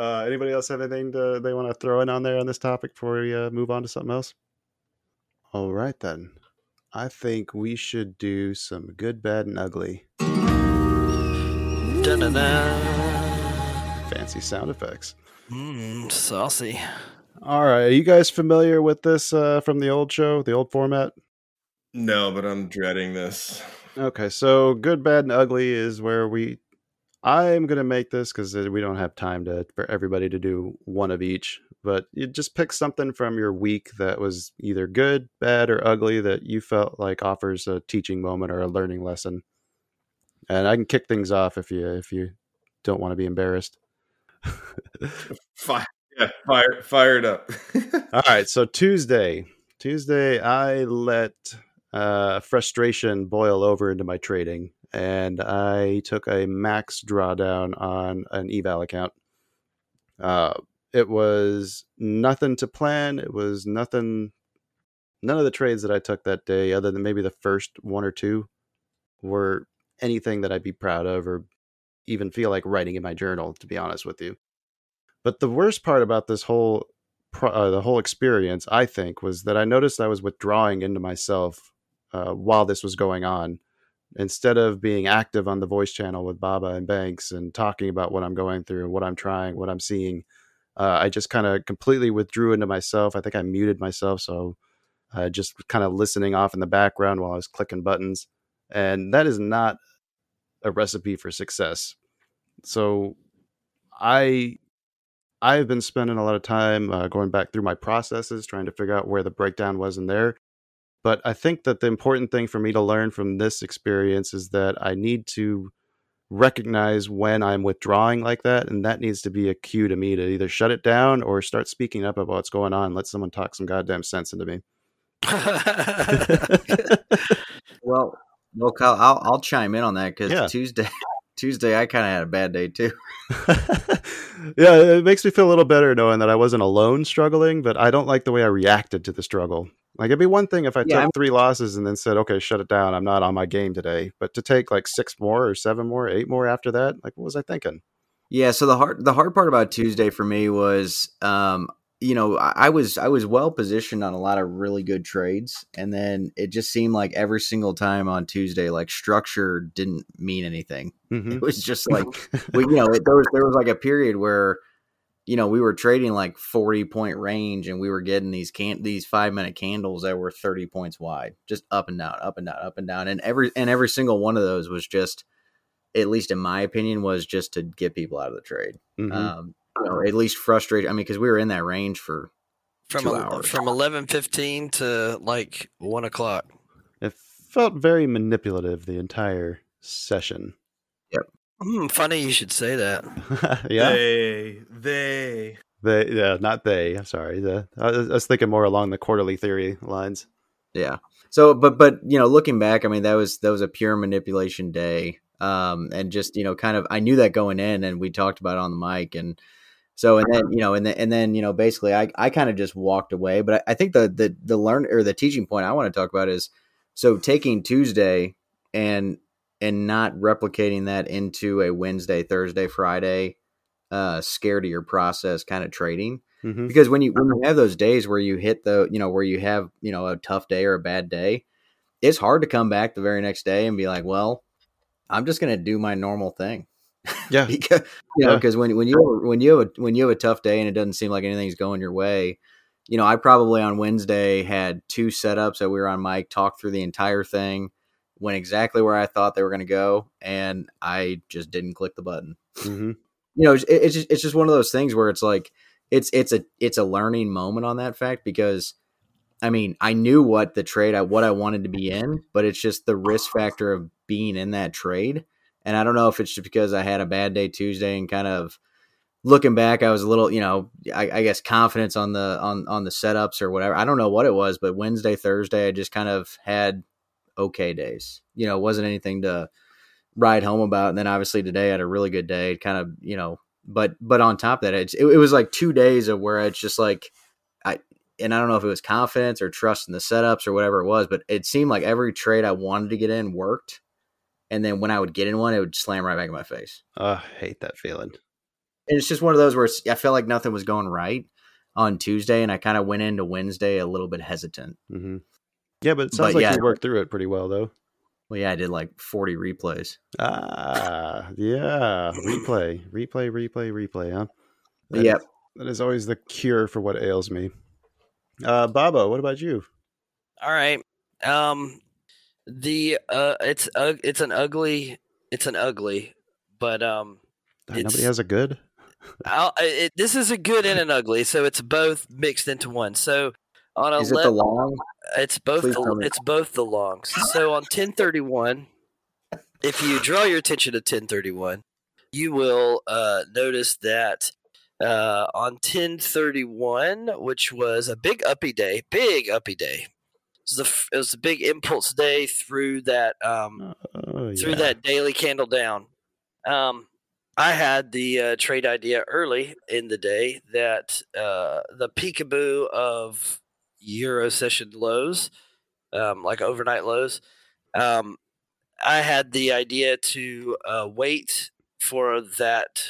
Uh, anybody else have anything to, they want to throw in on there on this topic before we uh, move on to something else? All right, then. I think we should do some good, bad, and ugly Da-da-da. fancy sound effects. Mm, saucy. All right, are you guys familiar with this uh, from the old show, the old format? no but i'm dreading this Okay, so good, bad, and ugly is where we. I'm gonna make this because we don't have time to for everybody to do one of each. But you just pick something from your week that was either good, bad, or ugly that you felt like offers a teaching moment or a learning lesson. And I can kick things off if you if you don't want to be embarrassed. [laughs] fire yeah fire fired up [laughs] All right, so Tuesday, Tuesday, I let uh, frustration boil over into my trading, and I took a max drawdown on an eval account. Uh, it was nothing to plan. It was nothing. None of the trades that I took that day, other than maybe the first one or two, were anything that I'd be proud of or even feel like writing in my journal. To be honest with you, but the worst part about this whole uh, the whole experience, I think, was that I noticed I was withdrawing into myself uh, while this was going on. Instead of being active on the voice channel with Baba and Banks and talking about what I'm going through, and what I'm trying, what I'm seeing, uh, I just kind of completely withdrew into myself. I think I muted myself, so uh, just kind of listening off in the background while I was clicking buttons, and that is not a recipe for success. So I I've been spending a lot of time uh, going back through my processes, trying to figure out where the breakdown was in there. But I think that the important thing for me to learn from this experience is that I need to recognize when I'm withdrawing like that. And that needs to be a cue to me to either shut it down or start speaking up about what's going on. Let someone talk some goddamn sense into me. [laughs] Well, well, Kyle, I'll I'll chime in on that because Yeah. Tuesday, Tuesday, I kind of had a bad day too. [laughs] [laughs] yeah, it makes me feel a little better knowing that I wasn't alone struggling, but I don't like the way I reacted to the struggle. Like it'd be one thing if I Yeah, took I'm- three losses and then said, "Okay, shut it down. I'm not on my game today." But to take like six more or seven more, eight more after that, like what was I thinking? Yeah, so the hard the hard part about Tuesday for me was, um, you know, I, was I was well positioned on a lot of really good trades, and then it just seemed like every single time on Tuesday, like structure didn't mean anything. hmm [laughs] It was just like [laughs] we, you know, it, there was there was like a period where, you know, we were trading like forty point range, and we were getting these can these five minute candles that were thirty points wide, just up and down, up and down, up and down, and every and every single one of those was just, at least in my opinion, was just to get people out of the trade. Mhm. Um, know, at least frustrated. I mean, because we were in that range for from two el- hours. from eleven fifteen to like one o'clock. it felt very manipulative the entire session. Hmm, funny you should say that. [laughs] yeah, They, they. they, yeah, not they. I'm sorry. The, I was I was thinking more along the quarterly theory lines. Yeah. So, but but you know, looking back, I mean, that was that was a pure manipulation day, um, and just you know, kind of, I knew that going in, and we talked about it on the mic, and so, and then you know, and then and then you know, basically, I I kind of just walked away. But I, I think the the the learn or the teaching point I want to talk about is so taking Tuesday and and not replicating that into a Wednesday, Thursday, Friday, uh, scared of your process kind of trading hmm because when you when you have those days where you hit the you know where you have you know a tough day or a bad day it's hard to come back the very next day and be like well i'm just going to do my normal thing Yeah, [laughs] because you know Yeah. because when when you when you have a, when you have a tough day and it doesn't seem like anything's going your way you know i probably on wednesday had two setups that we were on mic talked through the entire thing went exactly where i thought they were going to go and i just didn't click the button. Hmm [laughs] you know, it's, it's just it's just one of those things where it's like it's it's a it's a learning moment on that fact because I mean I knew what the trade I what I wanted to be in, but it's just the risk factor of being in that trade, and I don't know if it's just because I had a bad day Tuesday and kind of looking back I was a little you know I, I guess confidence on the on on the setups or whatever I don't know what it was, but Wednesday Thursday I just kind of had okay days, you know, it wasn't anything to ride home about. And then obviously today I had a really good day. Kind of, you know, but but on top of that, it, it was like two days of where it's just like I and I don't know if it was confidence or trust in the setups or whatever it was, but it seemed like every trade I wanted to get in worked. And then when I would get in one, it would slam right back in my face. Oh, I hate that feeling. And it's just one of those where it's, I felt like nothing was going right on Tuesday, and I kind of went into Wednesday a little bit hesitant. hmm Yeah, but it sounds But like yeah. you worked through it pretty well, though. Well, yeah, I did like forty replays. Ah, yeah. Replay, replay, replay, replay, huh? That Yep. is- that is always the cure for what ails me. Uh, Baba, what about you? All right. Um, the uh, it's uh, it's an ugly, it's an ugly, but um, Nobody has a good. [laughs] I'll, it, this is a good and an ugly, so it's both mixed into one. So on a Is it le- the long? It's both Please the, it's both the longs. So on 1031, if you draw your attention to 1031, you will uh, notice that uh, on 1031, which was a big uppy day, big uppy day. It was, a, f- it was a big impulse day through that um, Oh, through yeah. that daily candle down. Um, I had the uh, trade idea early in the day that uh, the peekaboo of Euro session lows, um, like overnight lows, um, I had the idea to uh, wait for that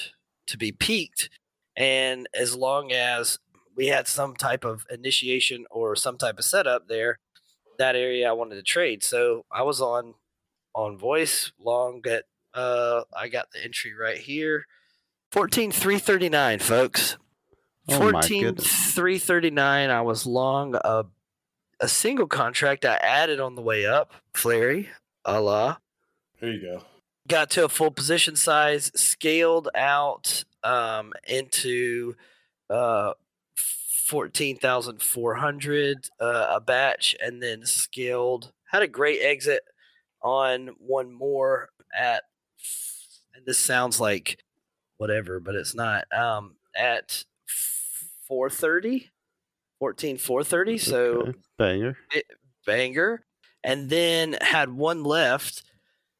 to be peaked. And as long as we had some type of initiation or some type of setup there, that area I wanted to trade. So I was on on voice long at uh I got the entry right here. 14339 folks. Oh my goodness. 14339 I was long a a single contract I added on the way up, Fleri, a There you go. got to a full position size, scaled out um, into uh, fourteen thousand four hundred uh, a batch, and then scaled. Had a great exit on one more at, and this sounds like whatever, but it's not. Um, at 430, 14 430. So Okay. banger. banger, and then had one left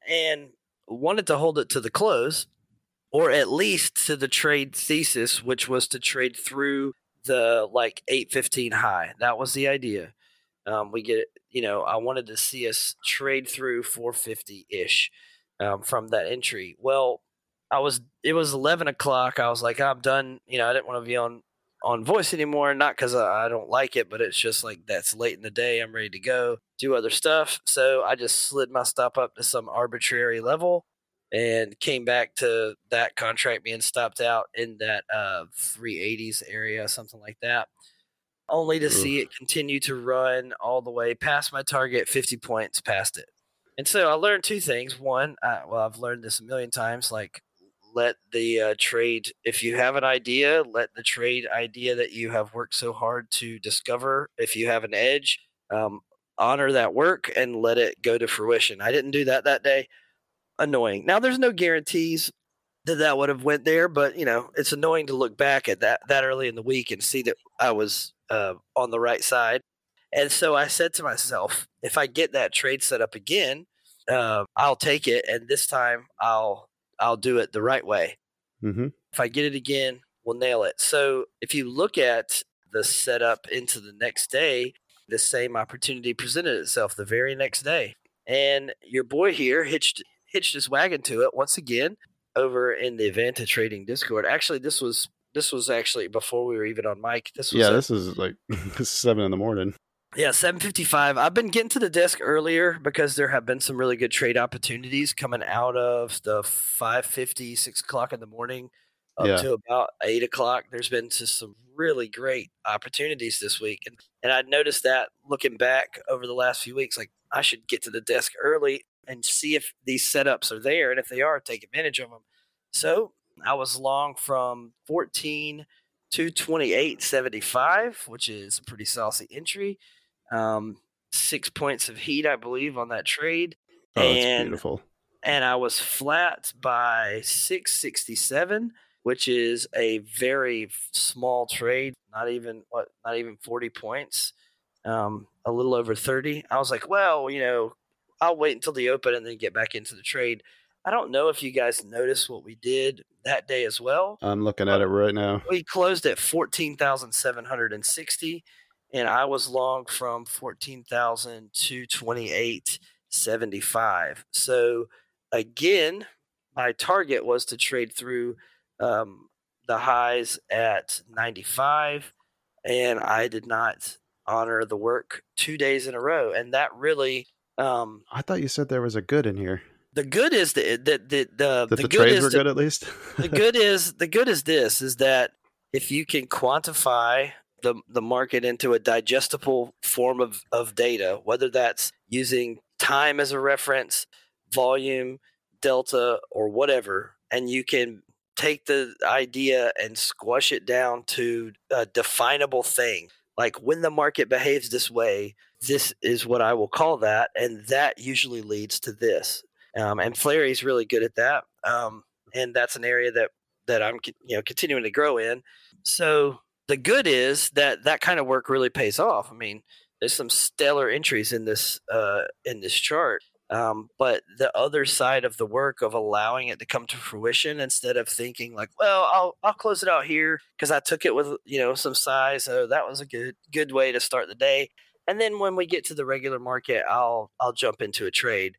and wanted to hold it to the close, or at least to the trade thesis, which was to trade through the like 815 high. That was the idea. Um, we get, you know, I wanted to see us trade through 450 ish um, from that entry. Well, I was, it was 11 o'clock. I was like, I'm done. You know, I didn't want to be on on voice anymore. Not because I, I don't like it, but it's just like that's late in the day. I'm ready to go do other stuff. So I just slid my stop up to some arbitrary level and came back to that contract being stopped out in that uh, 380s area, something like that. Only to see it continue to run all the way past my target, 50 points past it. And so I learned two things. One, I, well, I've learned this a million times. Like, let the uh, trade, if you have an idea, let the trade idea that you have worked so hard to discover, if you have an edge, um, honor that work and let it go to fruition. I didn't do that that day. Annoying. Now, there's no guarantees that that would have went there, but you know, it's annoying to look back at that that early in the week and see that I was uh, on the right side. And so I said to myself, if I get that trade set up again, uh, I'll take it, and this time I'll I'll do it the right way. Mm-hmm. If I get it again, we'll nail it. So if you look at the setup into the next day, the same opportunity presented itself the very next day, and your boy here hitched hitched his wagon to it once again over in the Vanta Trading Discord. Actually, this was this was actually before we were even on mic. This was Yeah, a- this is like [laughs] seven in the morning. yeah, seven fifty five. I've been getting to the desk earlier because there have been some really good trade opportunities coming out of the 550, 6 o'clock in the morning up Yeah. to about eight o'clock. There's been just some really great opportunities this week. And and I noticed that looking back over the last few weeks, like I should get to the desk early and see if these setups are there. And if they are, take advantage of them. So I was long from 14 to 28.75, which is a pretty saucy entry. Um, six points of heat, I believe, on that trade. Oh, it's And- beautiful. And I was flat by 667, which is a very small trade, not even what, not even 40 points, um, a little over 30. I was like, well, you know, I'll wait until the open and then get back into the trade. I don't know if you guys noticed what we did that day as well I'm looking at it right now. we closed at 14,760 and I was long from 14,000 to 28.75. So again, my target was to trade through um, the highs at 95 and I did not honor the work two days in a row and that really um, I thought you said there was a good in here. the good is the the the the, That the, the good trades is were to- good at least. the [laughs] good is the good is this is that if you can quantify the the market into a digestible form of of data, whether that's using time as a reference, volume, delta, or whatever, and you can take the idea and squash it down to a definable thing. Like when the market behaves this way, this is what I will call that, and that usually leads to this. Um, and Fleri's really good at that. Um, and that's an area that that I'm you know continuing to grow in. So the good is that that kind of work really pays off. I mean, there's some stellar entries in this uh, in this chart. Um, but the other side of the work of allowing it to come to fruition instead of thinking like, well, I'll I'll close it out here because I took it with you know some size. So that was a good good way to start the day. And then when we get to the regular market, I'll I'll jump into a trade.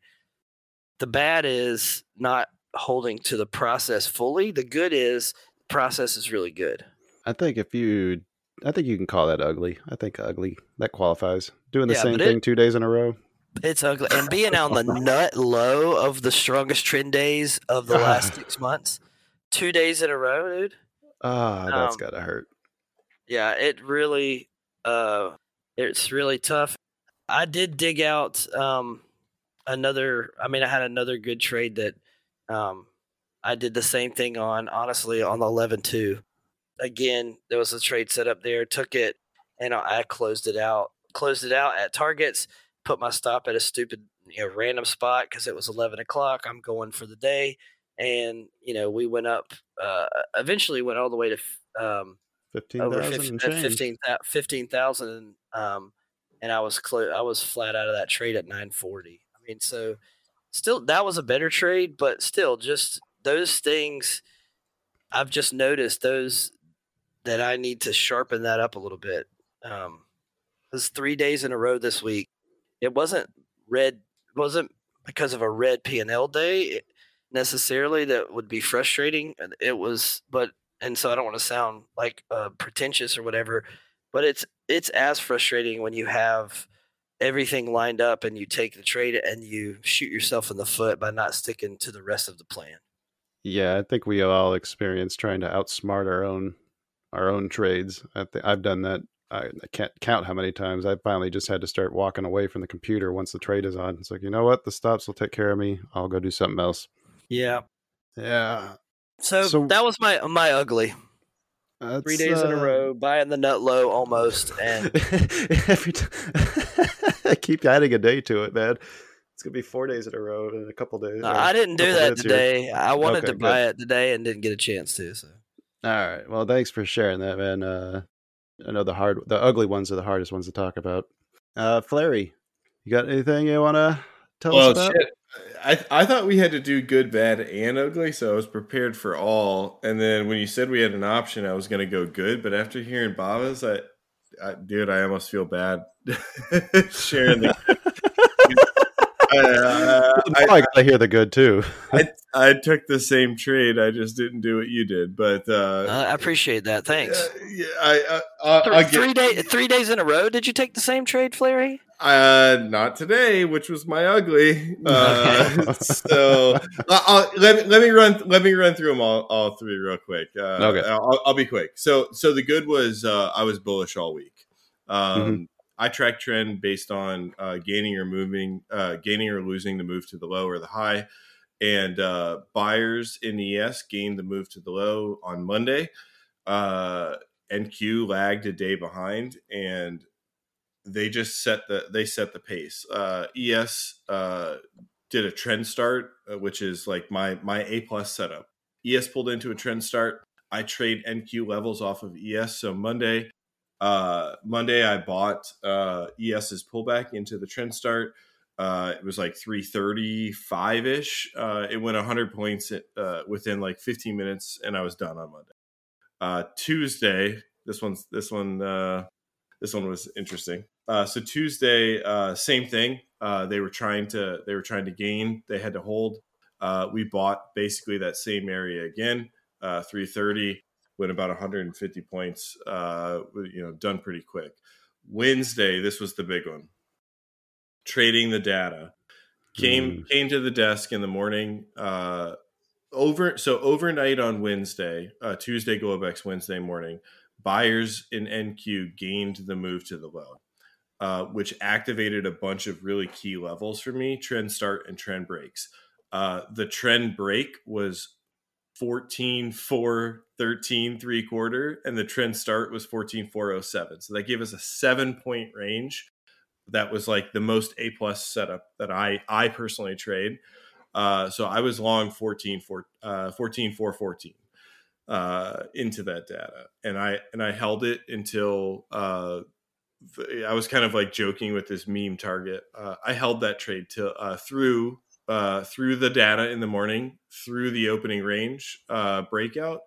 The bad is not holding to the process fully. The good is the process is really good. I think if you, I think you can call that ugly. I think ugly that qualifies. Doing the Yeah, same but it- thing two days in a row. It's ugly. And [laughs] being on the nut low of the strongest trend days of the last [laughs] six months, two days in a row, dude. Ah, that's Um, gotta hurt. Yeah, it really uh it's really tough. I did dig out um another I mean I had another good trade that um I did the same thing on honestly on the 11 2. again, there was a trade set up there. Took it, and I closed it out. Closed it out at targets. Put my stop at a stupid, you know, random spot because it was eleven o'clock. I'm going for the day, and you know, we went up. Uh, eventually, went all the way to um, Fifteen over thousand 15 and 15 15,000 um and I was cl- I was flat out of that trade at 940. I mean, so still that was a better trade, but still just those things I've just noticed those that I need to sharpen that up a little bit. Um cuz 3 days in a row this week. It wasn't red it wasn't because of a red P&L day necessarily that would be frustrating. It was but and so I don't want to sound like uh, pretentious or whatever, but it's it's as frustrating when you have everything lined up and you take the trade and you shoot yourself in the foot by not sticking to the rest of the plan. Yeah, I think we all experienced trying to outsmart our own our own trades. I th- I've done that. I, I can't count how many times I finally just had to start walking away from the computer once the trade is on. It's like, you know what, the stops will take care of me. I'll go do something else. Yeah. Yeah, So, So- that was my my ugly three days in a uh, row, buying the nut low almost, and [laughs] Every time I [laughs] keep adding a day to it, man. It's gonna be four days in a row in a couple days. No, or I didn't do that minutes here. today. I wanted Okay, to good. buy it today and didn't get a chance to. So All right. Well, thanks for sharing that, man. Uh, I know the hard, the ugly ones are the hardest ones to talk about. Uh, Fleri, you got anything you want to tell well, us about? shit. I I thought we had to do good, bad, and ugly, so I was prepared for all. And then when you said we had an option, I was going to go good. But after hearing Baba's, I, I dude, I almost feel bad [laughs] sharing the. [laughs] Uh, I, I, gotta hear the good too. I, I took the same trade. I just didn't do what you did. But uh, uh, I appreciate that. Thanks. uh, yeah, I, I, I'll, Three, I'll get, three day, three days in a row. Did you take the same trade, Fleri? Uh, not today, which was my ugly. Uh, [laughs] so I'll, I'll- let me let me run let me run through them all, all three real quick. Uh, Okay. I'll, I'll be quick. So so the good was uh, I was bullish all week. Um, Mm-hmm. I track trend based on uh, gaining or moving, uh, gaining or losing the move to the low or the high. And uh, buyers in the ES gained the move to the low on Monday. Uh, NQ lagged a day behind, and they just set the they set the pace. Uh, ES uh, did a trend start, uh, which is like my my A plus setup. ES pulled into a trend start. I trade NQ levels off of ES. So Monday, uh, Monday I bought uh, ES's pullback into the trend start. Uh, it was like 335 ish. Uh, it went 100 points uh, within like 15 minutes, and I was done on Monday. Uh, Tuesday, this one's this one uh, this one was interesting. Uh, so Tuesday, uh, same thing. Uh, they were trying to they were trying to gain. They had to hold. Uh, we bought basically that same area again. Uh, 330 went about 150 points. Uh, you know, done pretty quick. Wednesday, this was the big one. Trading the data came came to the desk in the morning. Uh, over so overnight on Wednesday, uh, Tuesday Globex Wednesday morning, buyers in NQ gained the move to the low, uh, which activated a bunch of really key levels for me: trend start and trend breaks. Uh, the trend break was 14 4 13 3 quarter and the trend start was 14 407 so that gave us a seven point range. That was like the most a plus setup that i i personally trade. Uh, so i was long 14 4 uh, 14 4 14 uh, into that data. And i and i held it until uh, i was kind of like joking with this meme target uh, i held that trade till uh, through uh, through the data in the morning, through the opening range uh, breakout,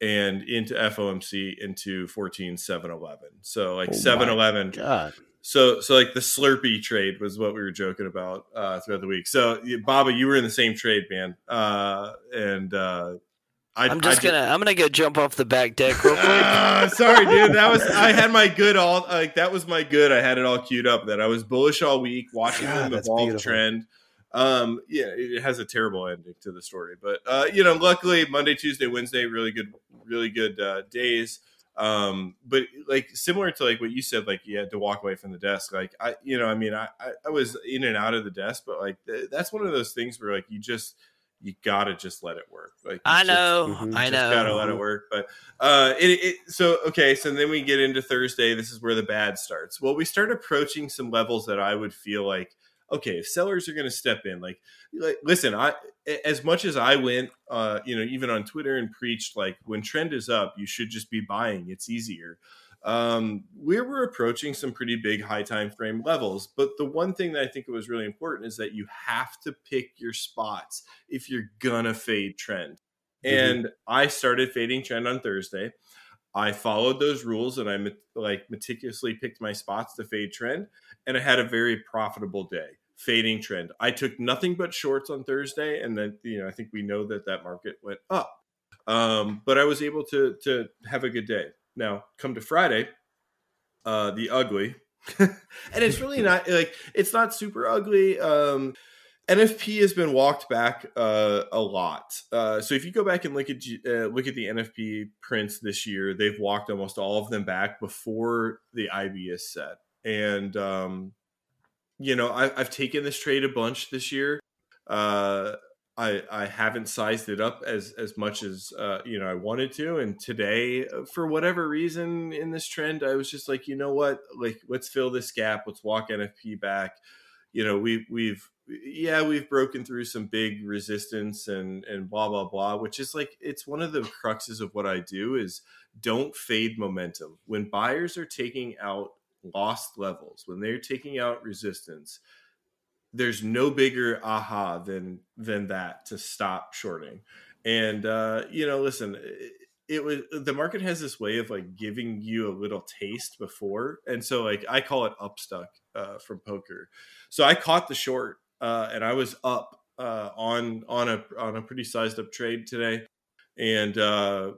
and into FOMC into 14 7 11. So like Oh 7 11. God, So so like the Slurpee trade was what we were joking about uh, throughout the week. So Baba, you were in the same trade, man. Uh, and uh, I, I'm just I gonna I'm gonna go jump off the back deck real quick. [laughs] Ah, sorry, dude. That was I had my good all like that was my good. I had it all queued up. That I was bullish all week, watching God, them that's evolve beautiful. trend. Um, yeah, it has a terrible ending to the story, but uh, you know, luckily Monday, Tuesday, Wednesday, really good, really good uh, days. Um, but like similar to like what you said, like you had to walk away from the desk. Like I, you know, I mean, I, I, I was in and out of the desk, but like th- that's one of those things where like you just you gotta just let it work. Like I just- know, Mhm. I just gotta let it work. But uh, it, it so okay. So then we get into Thursday. This is where the bad starts. Well, we start approaching some levels that I would feel like okay, if sellers are going to step in, like, like listen, I as much as I went, uh, you know, even on Twitter and preached like when trend is up, you should just be buying. It's easier. Um, we were approaching some pretty big high time frame levels, but the one thing that I think was really important is that you have to pick your spots if you're gonna fade trend. And I started fading trend on Thursday. I followed those rules and I like meticulously picked my spots to fade trend, and I had a very profitable day fading trend. I took nothing but shorts on Thursday, and then you know I think we know that that market went up, um, but I was able to to have a good day. Now come to Friday, uh, the ugly, [laughs] and it's really not like it's not super ugly. Um, NFP has been walked back uh, a lot. Uh, so if you go back and look at uh, look at the NFP prints this year, they've walked almost all of them back before the IB is set. And um, you know, I, I've taken this trade a bunch this year. Uh, I I haven't sized it up as as much as uh, you know I wanted to. And today, uh, for whatever reason in this trend, I was just like, you know what, like let's fill this gap. Let's walk NFP back you know we we've yeah we've broken through some big resistance and and blah blah blah which is like it's one of the cruxes of what i do is don't fade momentum when buyers are taking out lost levels when they're taking out resistance there's no bigger aha than than that to stop shorting. And uh you know listen it, it was the market has this way of like giving you a little taste before and so like i call it upstuck uh, from poker. So I caught the short, uh, and I was up uh, on on a on a pretty sized up trade today, and uh,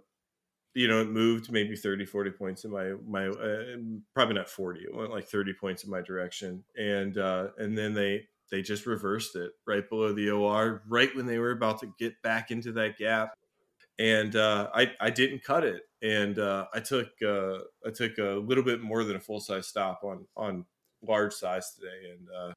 you know it moved maybe 30, 40 points in my my uh, probably not forty, it went like thirty points in my direction, and uh, and then they they just reversed it right below the OR, right when they were about to get back into that gap. And uh, I I didn't cut it, and uh, I took uh, I took a little bit more than a full size stop on on large size today and uh,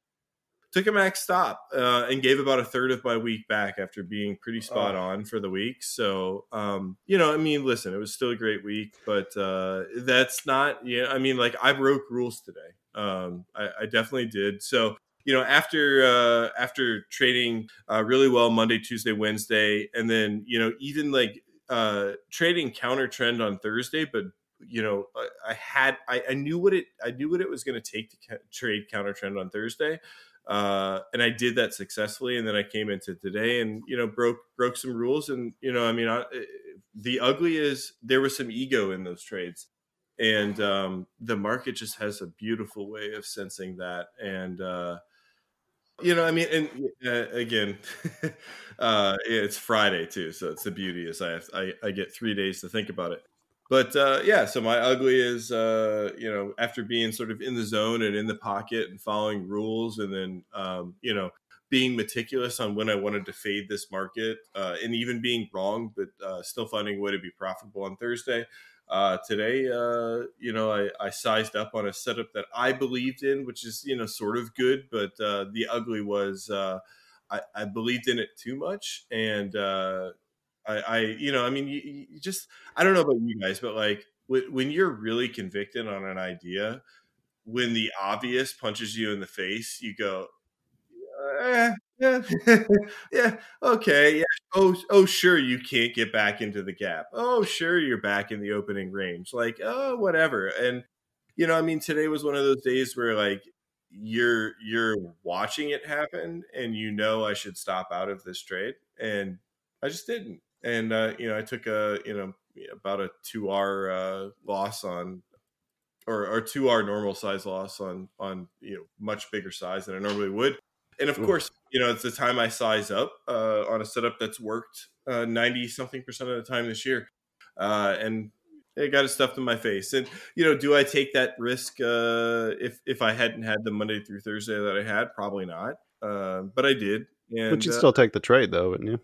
took a max stop uh, and gave about a third of my week back after being pretty spot Oh. on for the week. So, um, you know, I mean, listen, it was still a great week, but uh, that's not, yeah, I mean, like I broke rules today. Um, I, I definitely did. So, you know, after uh, after trading uh, really well Monday, Tuesday, Wednesday, and then you know even like uh, trading counter trend on Thursday, but you know I, I had I, I knew what it I knew what it was going to take to ca- trade counter trend on Thursday, uh, and I did that successfully. And then I came into today and you know broke broke some rules, and you know I mean I, the ugly is there was some ego in those trades and um, the market just has a beautiful way of sensing that and uh, you know i mean and uh, again [laughs] uh, it's friday too so it's the beauty is i have I, I get three days to think about it. But uh, yeah so my ugly is uh, you know after being sort of in the zone and in the pocket and following rules and then um, you know being meticulous on when i wanted to fade this market uh, and even being wrong but uh, still finding a way to be profitable on thursday uh, today, uh, you know, I, I sized up on a setup that I believed in, which is, you know, sort of good, but uh, the ugly was uh, I, I believed in it too much. And uh, I, I, you know, I mean, you, you just, I don't know about you guys, but like when, when you're really convicted on an idea, when the obvious punches you in the face, you go, eh, yeah, [laughs] yeah, okay, yeah. Oh, oh, sure, you can't get back into the gap. Oh, sure, you're back in the opening range. Like, oh, whatever. And you know, I mean, today was one of those days where like you're you're watching it happen, and you know I should stop out of this trade, and I just didn't. And uh, you know, I took a you know about a two R uh, loss on or, or two R normal size loss on on you know much bigger size than I normally would. And of Oof. course, you know it's the time I size up uh, on a setup that's worked ninety something percent of the time this year, uh, and it got it stuffed in my face. And you know, do I take that risk uh, if if I hadn't had the Monday through Thursday that I had? Probably not, uh, but I did. And but you'd uh, still take the trade, though, wouldn't you?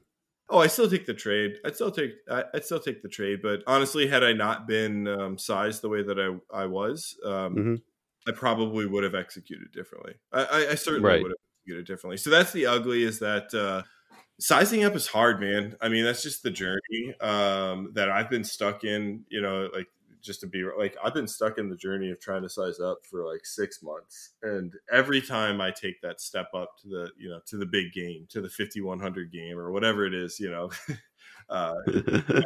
Oh, I still take the trade. I'd still take. I- I'd still take the trade. But honestly, had I not been um, sized the way that I I was, um, Mhm. I probably would have executed differently. I, I, I certainly Right. would have executed differently. So that's the ugly. Is that uh, sizing up is hard, man. I mean, that's just the journey um, that I've been stuck in. You know, like just to be like, I've been stuck in the journey of trying to size up for like six months, and every time I take that step up to the, you know, to the big game, to the fifty one hundred game or whatever it is, you know. [laughs] uh, [laughs]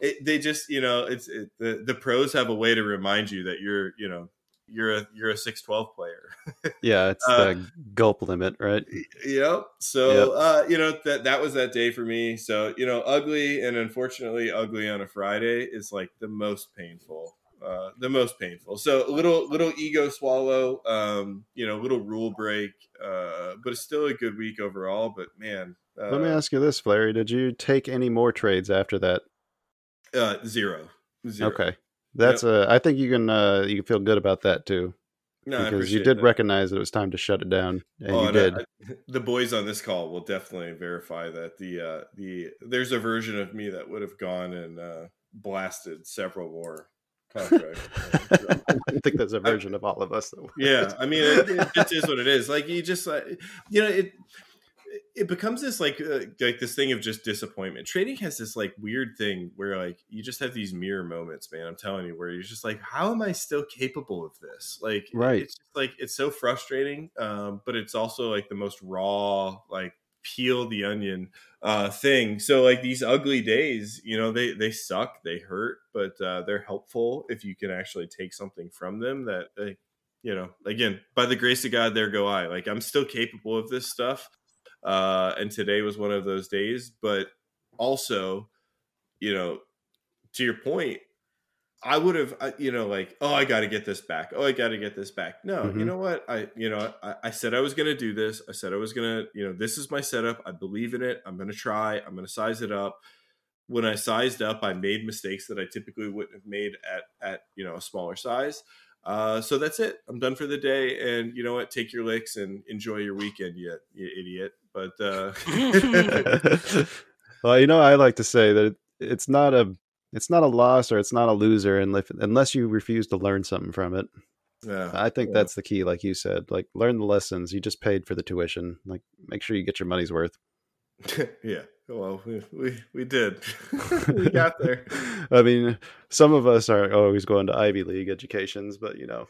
it, they just, you know, it's it, the the pros have a way to remind you that you're, you know, you're a you're a six twelve player. [laughs] yeah, it's uh, the gulp limit, right? Yep. So yep. Uh, you know that that was that day for me. So you know, ugly and unfortunately ugly on a Friday is like the most painful. Uh, the most painful. So little little ego swallow, um, you know, little rule break, uh, but it's still a good week overall. But man, uh, let me ask you this, Fleri: Did you take any more trades after that? Uh, zero. Zero. Okay. That's yep. a. I think you can uh, you can feel good about that too. No, because you did that. recognize that it was time to shut it down, and oh, you did. I, [laughs] the boys on this call will definitely verify that the uh, the there's a version of me that would have gone and uh, blasted several more contracts. [laughs] I think there's a version I, of all of us. That yeah, I mean, it, it, it is what it is. Like you just, like, you know, it it becomes this like uh, like this thing of just disappointment. Trading has this like weird thing where like you just have these mirror moments, man. I'm telling you, where you're just like, how am I still capable of this? Like, right? It's just like it's so frustrating, um, but it's also like the most raw, like peel the onion uh, thing. So like these ugly days, you know, they they suck, they hurt, but uh, they're helpful if you can actually take something from them that they you know, again, by the grace of God, there go I. Like I'm still capable of this stuff uh, and today was one of those days. But also, you know, to your point, I would have, you know, like, oh, I got to get this back. Oh, I got to get this back. No, mm-hmm. you know what? I, you know, I, I said I was going to do this. I said I was going to, you know, this is my setup. I believe in it. I'm going to try. I'm going to size it up. When I sized up, I made mistakes that I typically wouldn't have made at, at you know, a smaller size. Uh, so that's it. I'm done for the day. And you know what? Take your licks and enjoy your weekend, you, you idiot. But uh... [laughs] well, you know, I like to say that it's not a it's not a loss or it's not a loser unless you refuse to learn something from it. Yeah, I think yeah. that's the key. Like you said, like learn the lessons. You just paid for the tuition. Like make sure you get your money's worth. [laughs] yeah. Well, we we, we did. [laughs] we got there. I mean, some of us are always going to Ivy League educations, but you know.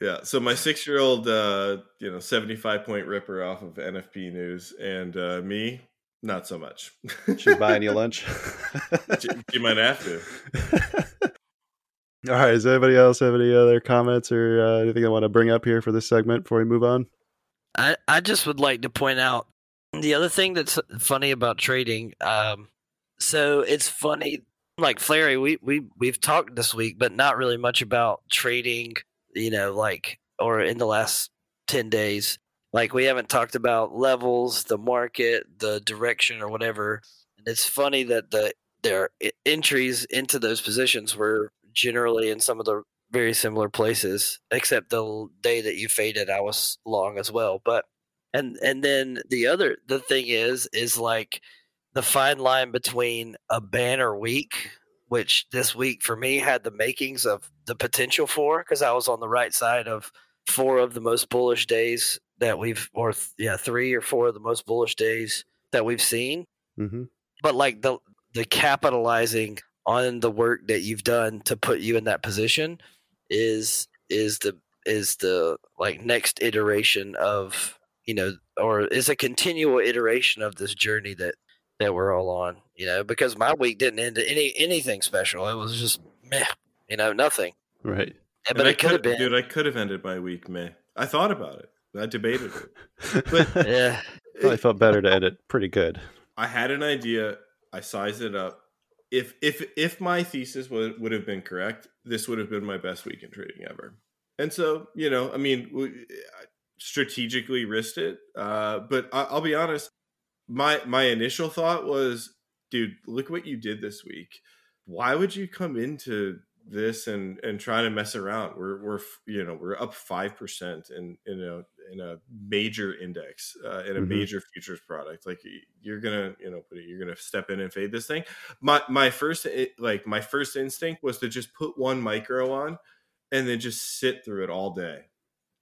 Yeah. So my six-year-old, uh, you know, seventy-five point ripper off of NFP News, and uh, me, not so much. She's buying [laughs] you lunch. she, she might have to. [laughs] All right. Does anybody else have any other comments or uh, anything I want to bring up here for this segment before we move on? I, I just would like to point out the other thing that's funny about trading, um, so it's funny, like Fleri, we we we've talked this week, but not really much about trading. You know, like or in the last ten days, like we haven't talked about levels, the market, the direction, or whatever. And it's funny that the their entries into those positions were generally in some of the very similar places, except the day that you faded, I was long as well. But and and then the other the thing is is like the fine line between a banner week which this week for me had the makings of the potential for because i was on the right side of four of the most bullish days that we've or yeah three or four of the most bullish days that we've seen mm-hmm. but like the the capitalizing on the work that you've done to put you in that position is is the is the like next iteration of you know, or is a continual iteration of this journey that that we're all on. You know, because my week didn't end any anything special. It was just meh. You know, nothing. Right. Yeah, but it could have been. Dude, I could have ended my week meh. I thought about it. I debated it. But [laughs] yeah, I felt better to end it pretty good. I had an idea. I sized it up. If if if my thesis would would have been correct, this would have been my best week in trading ever. And so, you know, I mean, strategically risked it. Uh, but I, will be honest, my my initial thought was, dude, look what you did this week. Why would you come into this and and try to mess around? We're we're you know we're up five percent in in a in a major index uh, in a mm-hmm. major futures product. Like you're gonna you know you're gonna step in and fade this thing. My my first like my first instinct was to just put one micro on and then just sit through it all day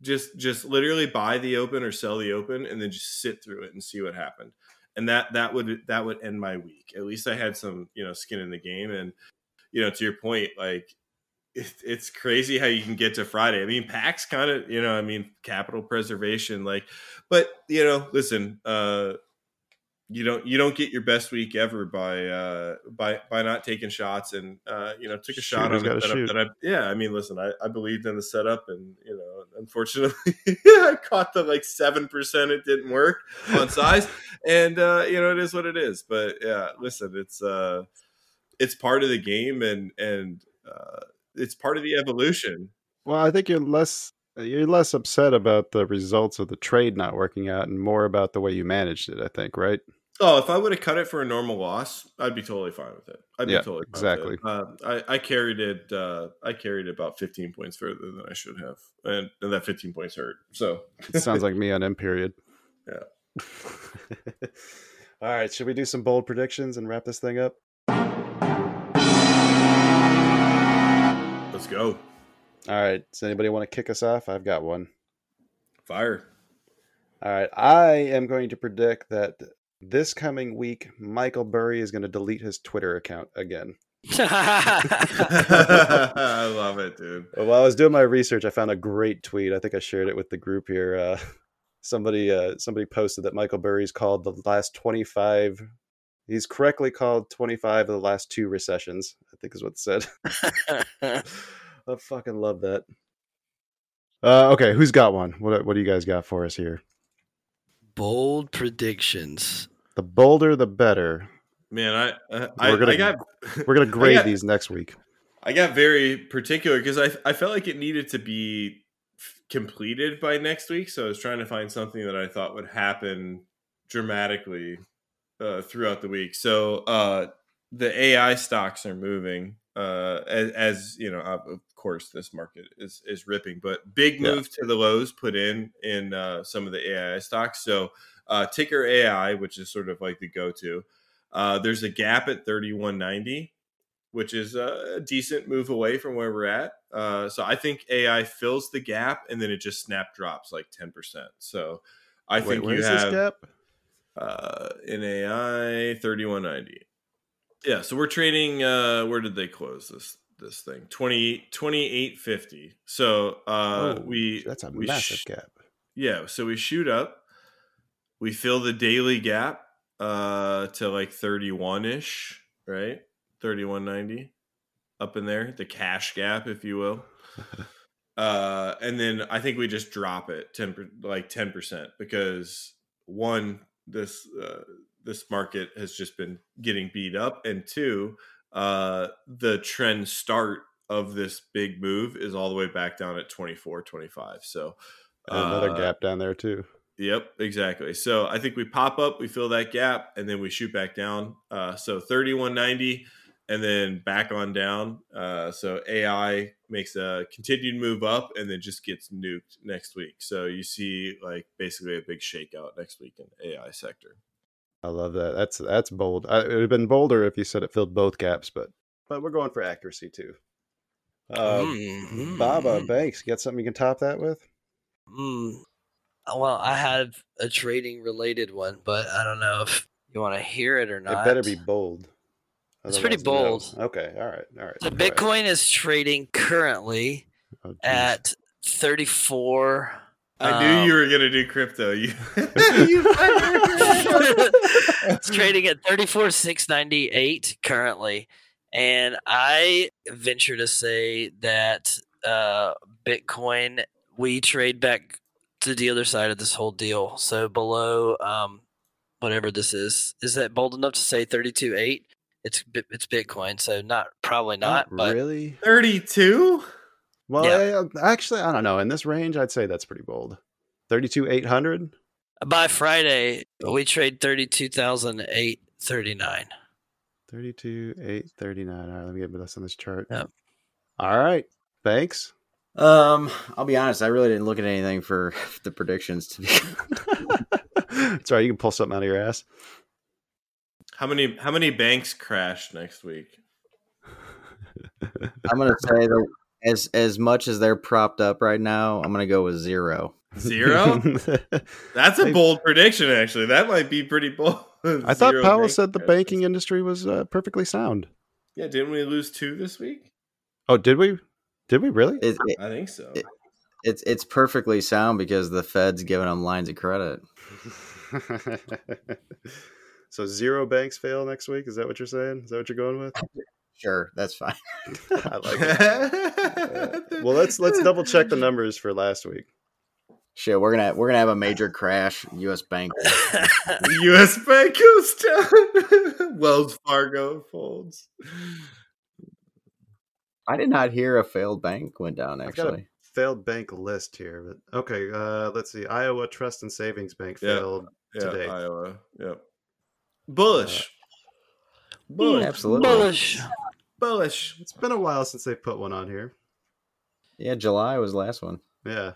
just just literally buy the open or sell the open and then just sit through it and see what happened and that that would that would end my week. At least i had some you know skin in the game and you know to your point like it, it's crazy how you can get to friday. I mean pax kind of you know i mean capital preservation like but you know listen uh you don't you don't get your best week ever by uh by by not taking shots and uh you know took a shot Shooter's on the setup shoot. that I yeah I mean listen I, I believed in the setup and you know unfortunately [laughs] I caught the like seven percent it didn't work on size and uh you know it is what it is but yeah listen it's uh it's part of the game and and uh it's part of the evolution Well, I think you're less you're less upset about the results of the trade not working out and more about the way you managed it. I think, right? Oh, if I would have cut it for a normal loss, I'd be totally fine with it. I'd Yeah, be totally fine exactly. With it. Uh, I, I carried it. Uh, I carried it about 15 points further than I should have, and, and that 15 points hurt. So It sounds like me on M period. [laughs] [laughs] Yeah. All right, should we do some bold predictions and wrap this thing up? let's go All right. Does anybody want to kick us off? I've got one. fire. All right. I am going to predict that this coming week, Michael Burry is going to delete his Twitter account again. [laughs] [laughs] I love it, dude. While I was doing my research, I found a great tweet. I think I shared it with the group here. Uh, [laughs] somebody, uh, somebody posted that Michael Burry's called the last twenty-five. He's correctly called twenty-five of the last two recessions. I think is what it said. I fucking love that. Uh, okay, who's got one? What What do you guys got for us here? Bold predictions. The bolder, the better. Man, I I, We're gonna- I got We're gonna [laughs] grade got- these next week. I got very particular because I I felt like it needed to be f- completed by next week. So I was trying to find something that I thought would happen dramatically uh, throughout the week. So uh, the AI stocks are moving uh, as, as you know. Of of course, this market is is ripping, but big Yeah. move to the lows put in in uh, some of the AI stocks. So uh, ticker AI, which is sort of like the go to. Uh, there's a gap at 3190 which is a decent move away from where we're at. Uh, so I think AI fills the gap and then it just snap drops like 10%. So I Wait, think you where's have this gap? uh, in AI 3190. Yeah, so we're trading uh where did they close this this thing? 20 2850. So uh Oh, we That's a we massive sh- gap. yeah, so we shoot up. We fill the daily gap uh to like 31ish, right? 3190 up in there, the cash gap if you will. [laughs] uh and then I think we just drop it 10 like 10% because one this uh this market has just been getting beat up and two uh the trend start of this big move is all the way back down at 24 25 so And another uh, gap down there too. Yep, exactly. So I think we pop up, we fill that gap, and then we shoot back down. Uh, so 3190 and then back on down. Uh, so AI makes a continued move up and then just gets nuked next week. So you see like basically a big shakeout next week in AI sector. I love that. That's that's bold. I, it would have been bolder if you said it filled both gaps, but but we're going for accuracy too. Uh, Mm, Baba Banks, you got something you can top that with? mm. Well, I had a trading related one, but I don't know if you want to hear it or not. It better be bold. It's pretty Otherwise, no. bold. Okay, all right, all right. So go ahead. Bitcoin is trading currently Oh, at 34. I knew um, you were gonna do crypto. [laughs] You, [laughs] it's trading at 34,698 currently. And I venture to say that uh, Bitcoin, we trade back to the other side of this whole deal. So below um, whatever this is, is that bold enough to say thirty-two eight? It's it's Bitcoin, so not probably not, but really? 32? Well, Yeah. I- actually, I don't know. In this range, I'd say that's pretty bold. Thirty-two eight hundred. by Friday we trade 32,839. 32 8 39 all right let me get this on this chart Yep. all right thanks Um, I'll be honest. I really didn't look at anything for [laughs] the predictions. To be, sorry [laughs] you can pull something out of your ass How many how many banks crash next week? [laughs] I'm gonna say the as as much as they're propped up right now, I'm gonna go with zero. Zero? That's a bold prediction, actually. That might be pretty bold. I thought Zero Powell said the banking industry was uh, perfectly sound. Yeah, didn't we lose two this week? Oh, did we? Did we really? It, it, I think so. It- it's it's perfectly sound because the Fed's giving them lines of credit. [laughs] so zero banks fail next week. Is that what you're saying? Is that what you're going with? [laughs] Sure, that's fine. [laughs] I like it. Well, let's let's double check the numbers for last week. Shit, we're gonna we're gonna have a major crash. U.S. Bank. U.S. Bank goes down. Wells Fargo folds. I did not hear a failed bank went down. I've got a Actually, failed bank list here, but okay. Uh, let's see. Iowa Trust and Savings Bank failed Yeah, today. Iowa. Yep. Bullish. Bullish. absolutely. Bullish. Bullish. It's been a while since they put one on here. Yeah, July was the last one. Yeah.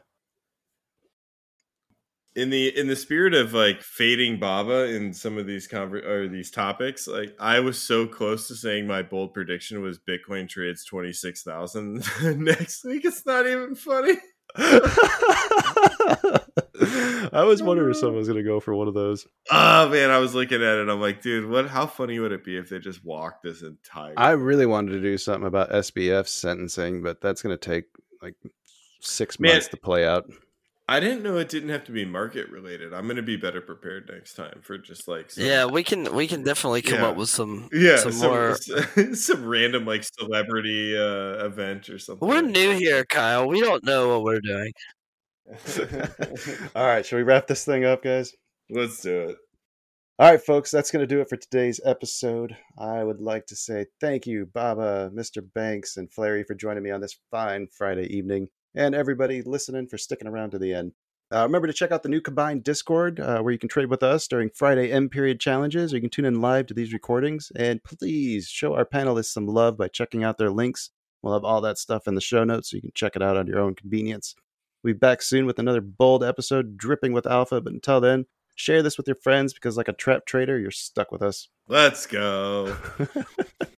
In the in the spirit of like fading Baba in some of these conver- or these topics, like I was so close to saying my bold prediction was Bitcoin trades twenty six thousand [laughs] next week. It's not even funny. [laughs] I was wondering if [laughs] someone was going to go for one of those. Oh man, I was looking at it. I'm like, dude, what? How funny would it be if they just walked this entire? I really wanted to do something about SBF sentencing, but that's going to take like six Man. months to play out. I didn't know it didn't have to be market related. I'm gonna be better prepared next time for just like some, Yeah, we can we can definitely come Yeah. up with some yeah some, some, more. [laughs] some random like celebrity uh, event or something. We're new here, Kyle. We don't know what we're doing. [laughs] All right, shall we wrap this thing up, guys? Let's do it. All right, folks, that's going to do it for today's episode. I would like to say thank you, Baba, Mr. Banks, and Fleri for joining me on this fine Friday evening, and everybody listening for sticking around to the end. Uh, remember to check out the new combined Discord uh, where you can trade with us during Friday M period challenges, or you can tune in live to these recordings. And please show our panelists some love by checking out their links. We'll have all that stuff in the show notes so you can check it out on your own convenience. We'll be back soon with another bold episode dripping with alpha, but until then, share this with your friends because, like a trap trader, you're stuck with us. Let's go. [laughs]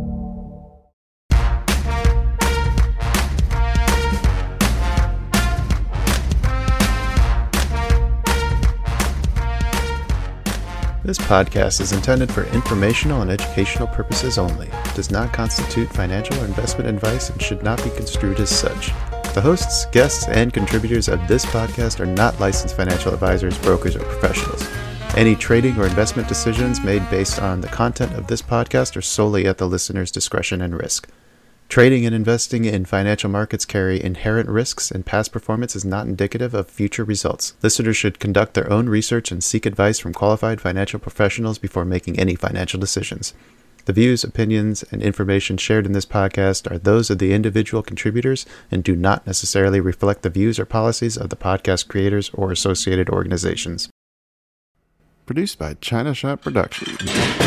This podcast is intended for informational and educational purposes only. Does not constitute financial or investment advice and should not be construed as such. The hosts, guests, and contributors of this podcast are not licensed financial advisors, brokers, or professionals. Any trading or investment decisions made based on the content of this podcast are solely at the listener's discretion and risk. Trading and investing in financial markets carry inherent risks, and past performance is not indicative of future results. Listeners should conduct their own research and seek advice from qualified financial professionals before making any financial decisions. The views, opinions, and information shared in this podcast are those of the individual contributors and do not necessarily reflect the views or policies of the podcast creators or associated organizations. Produced by China Shop Productions.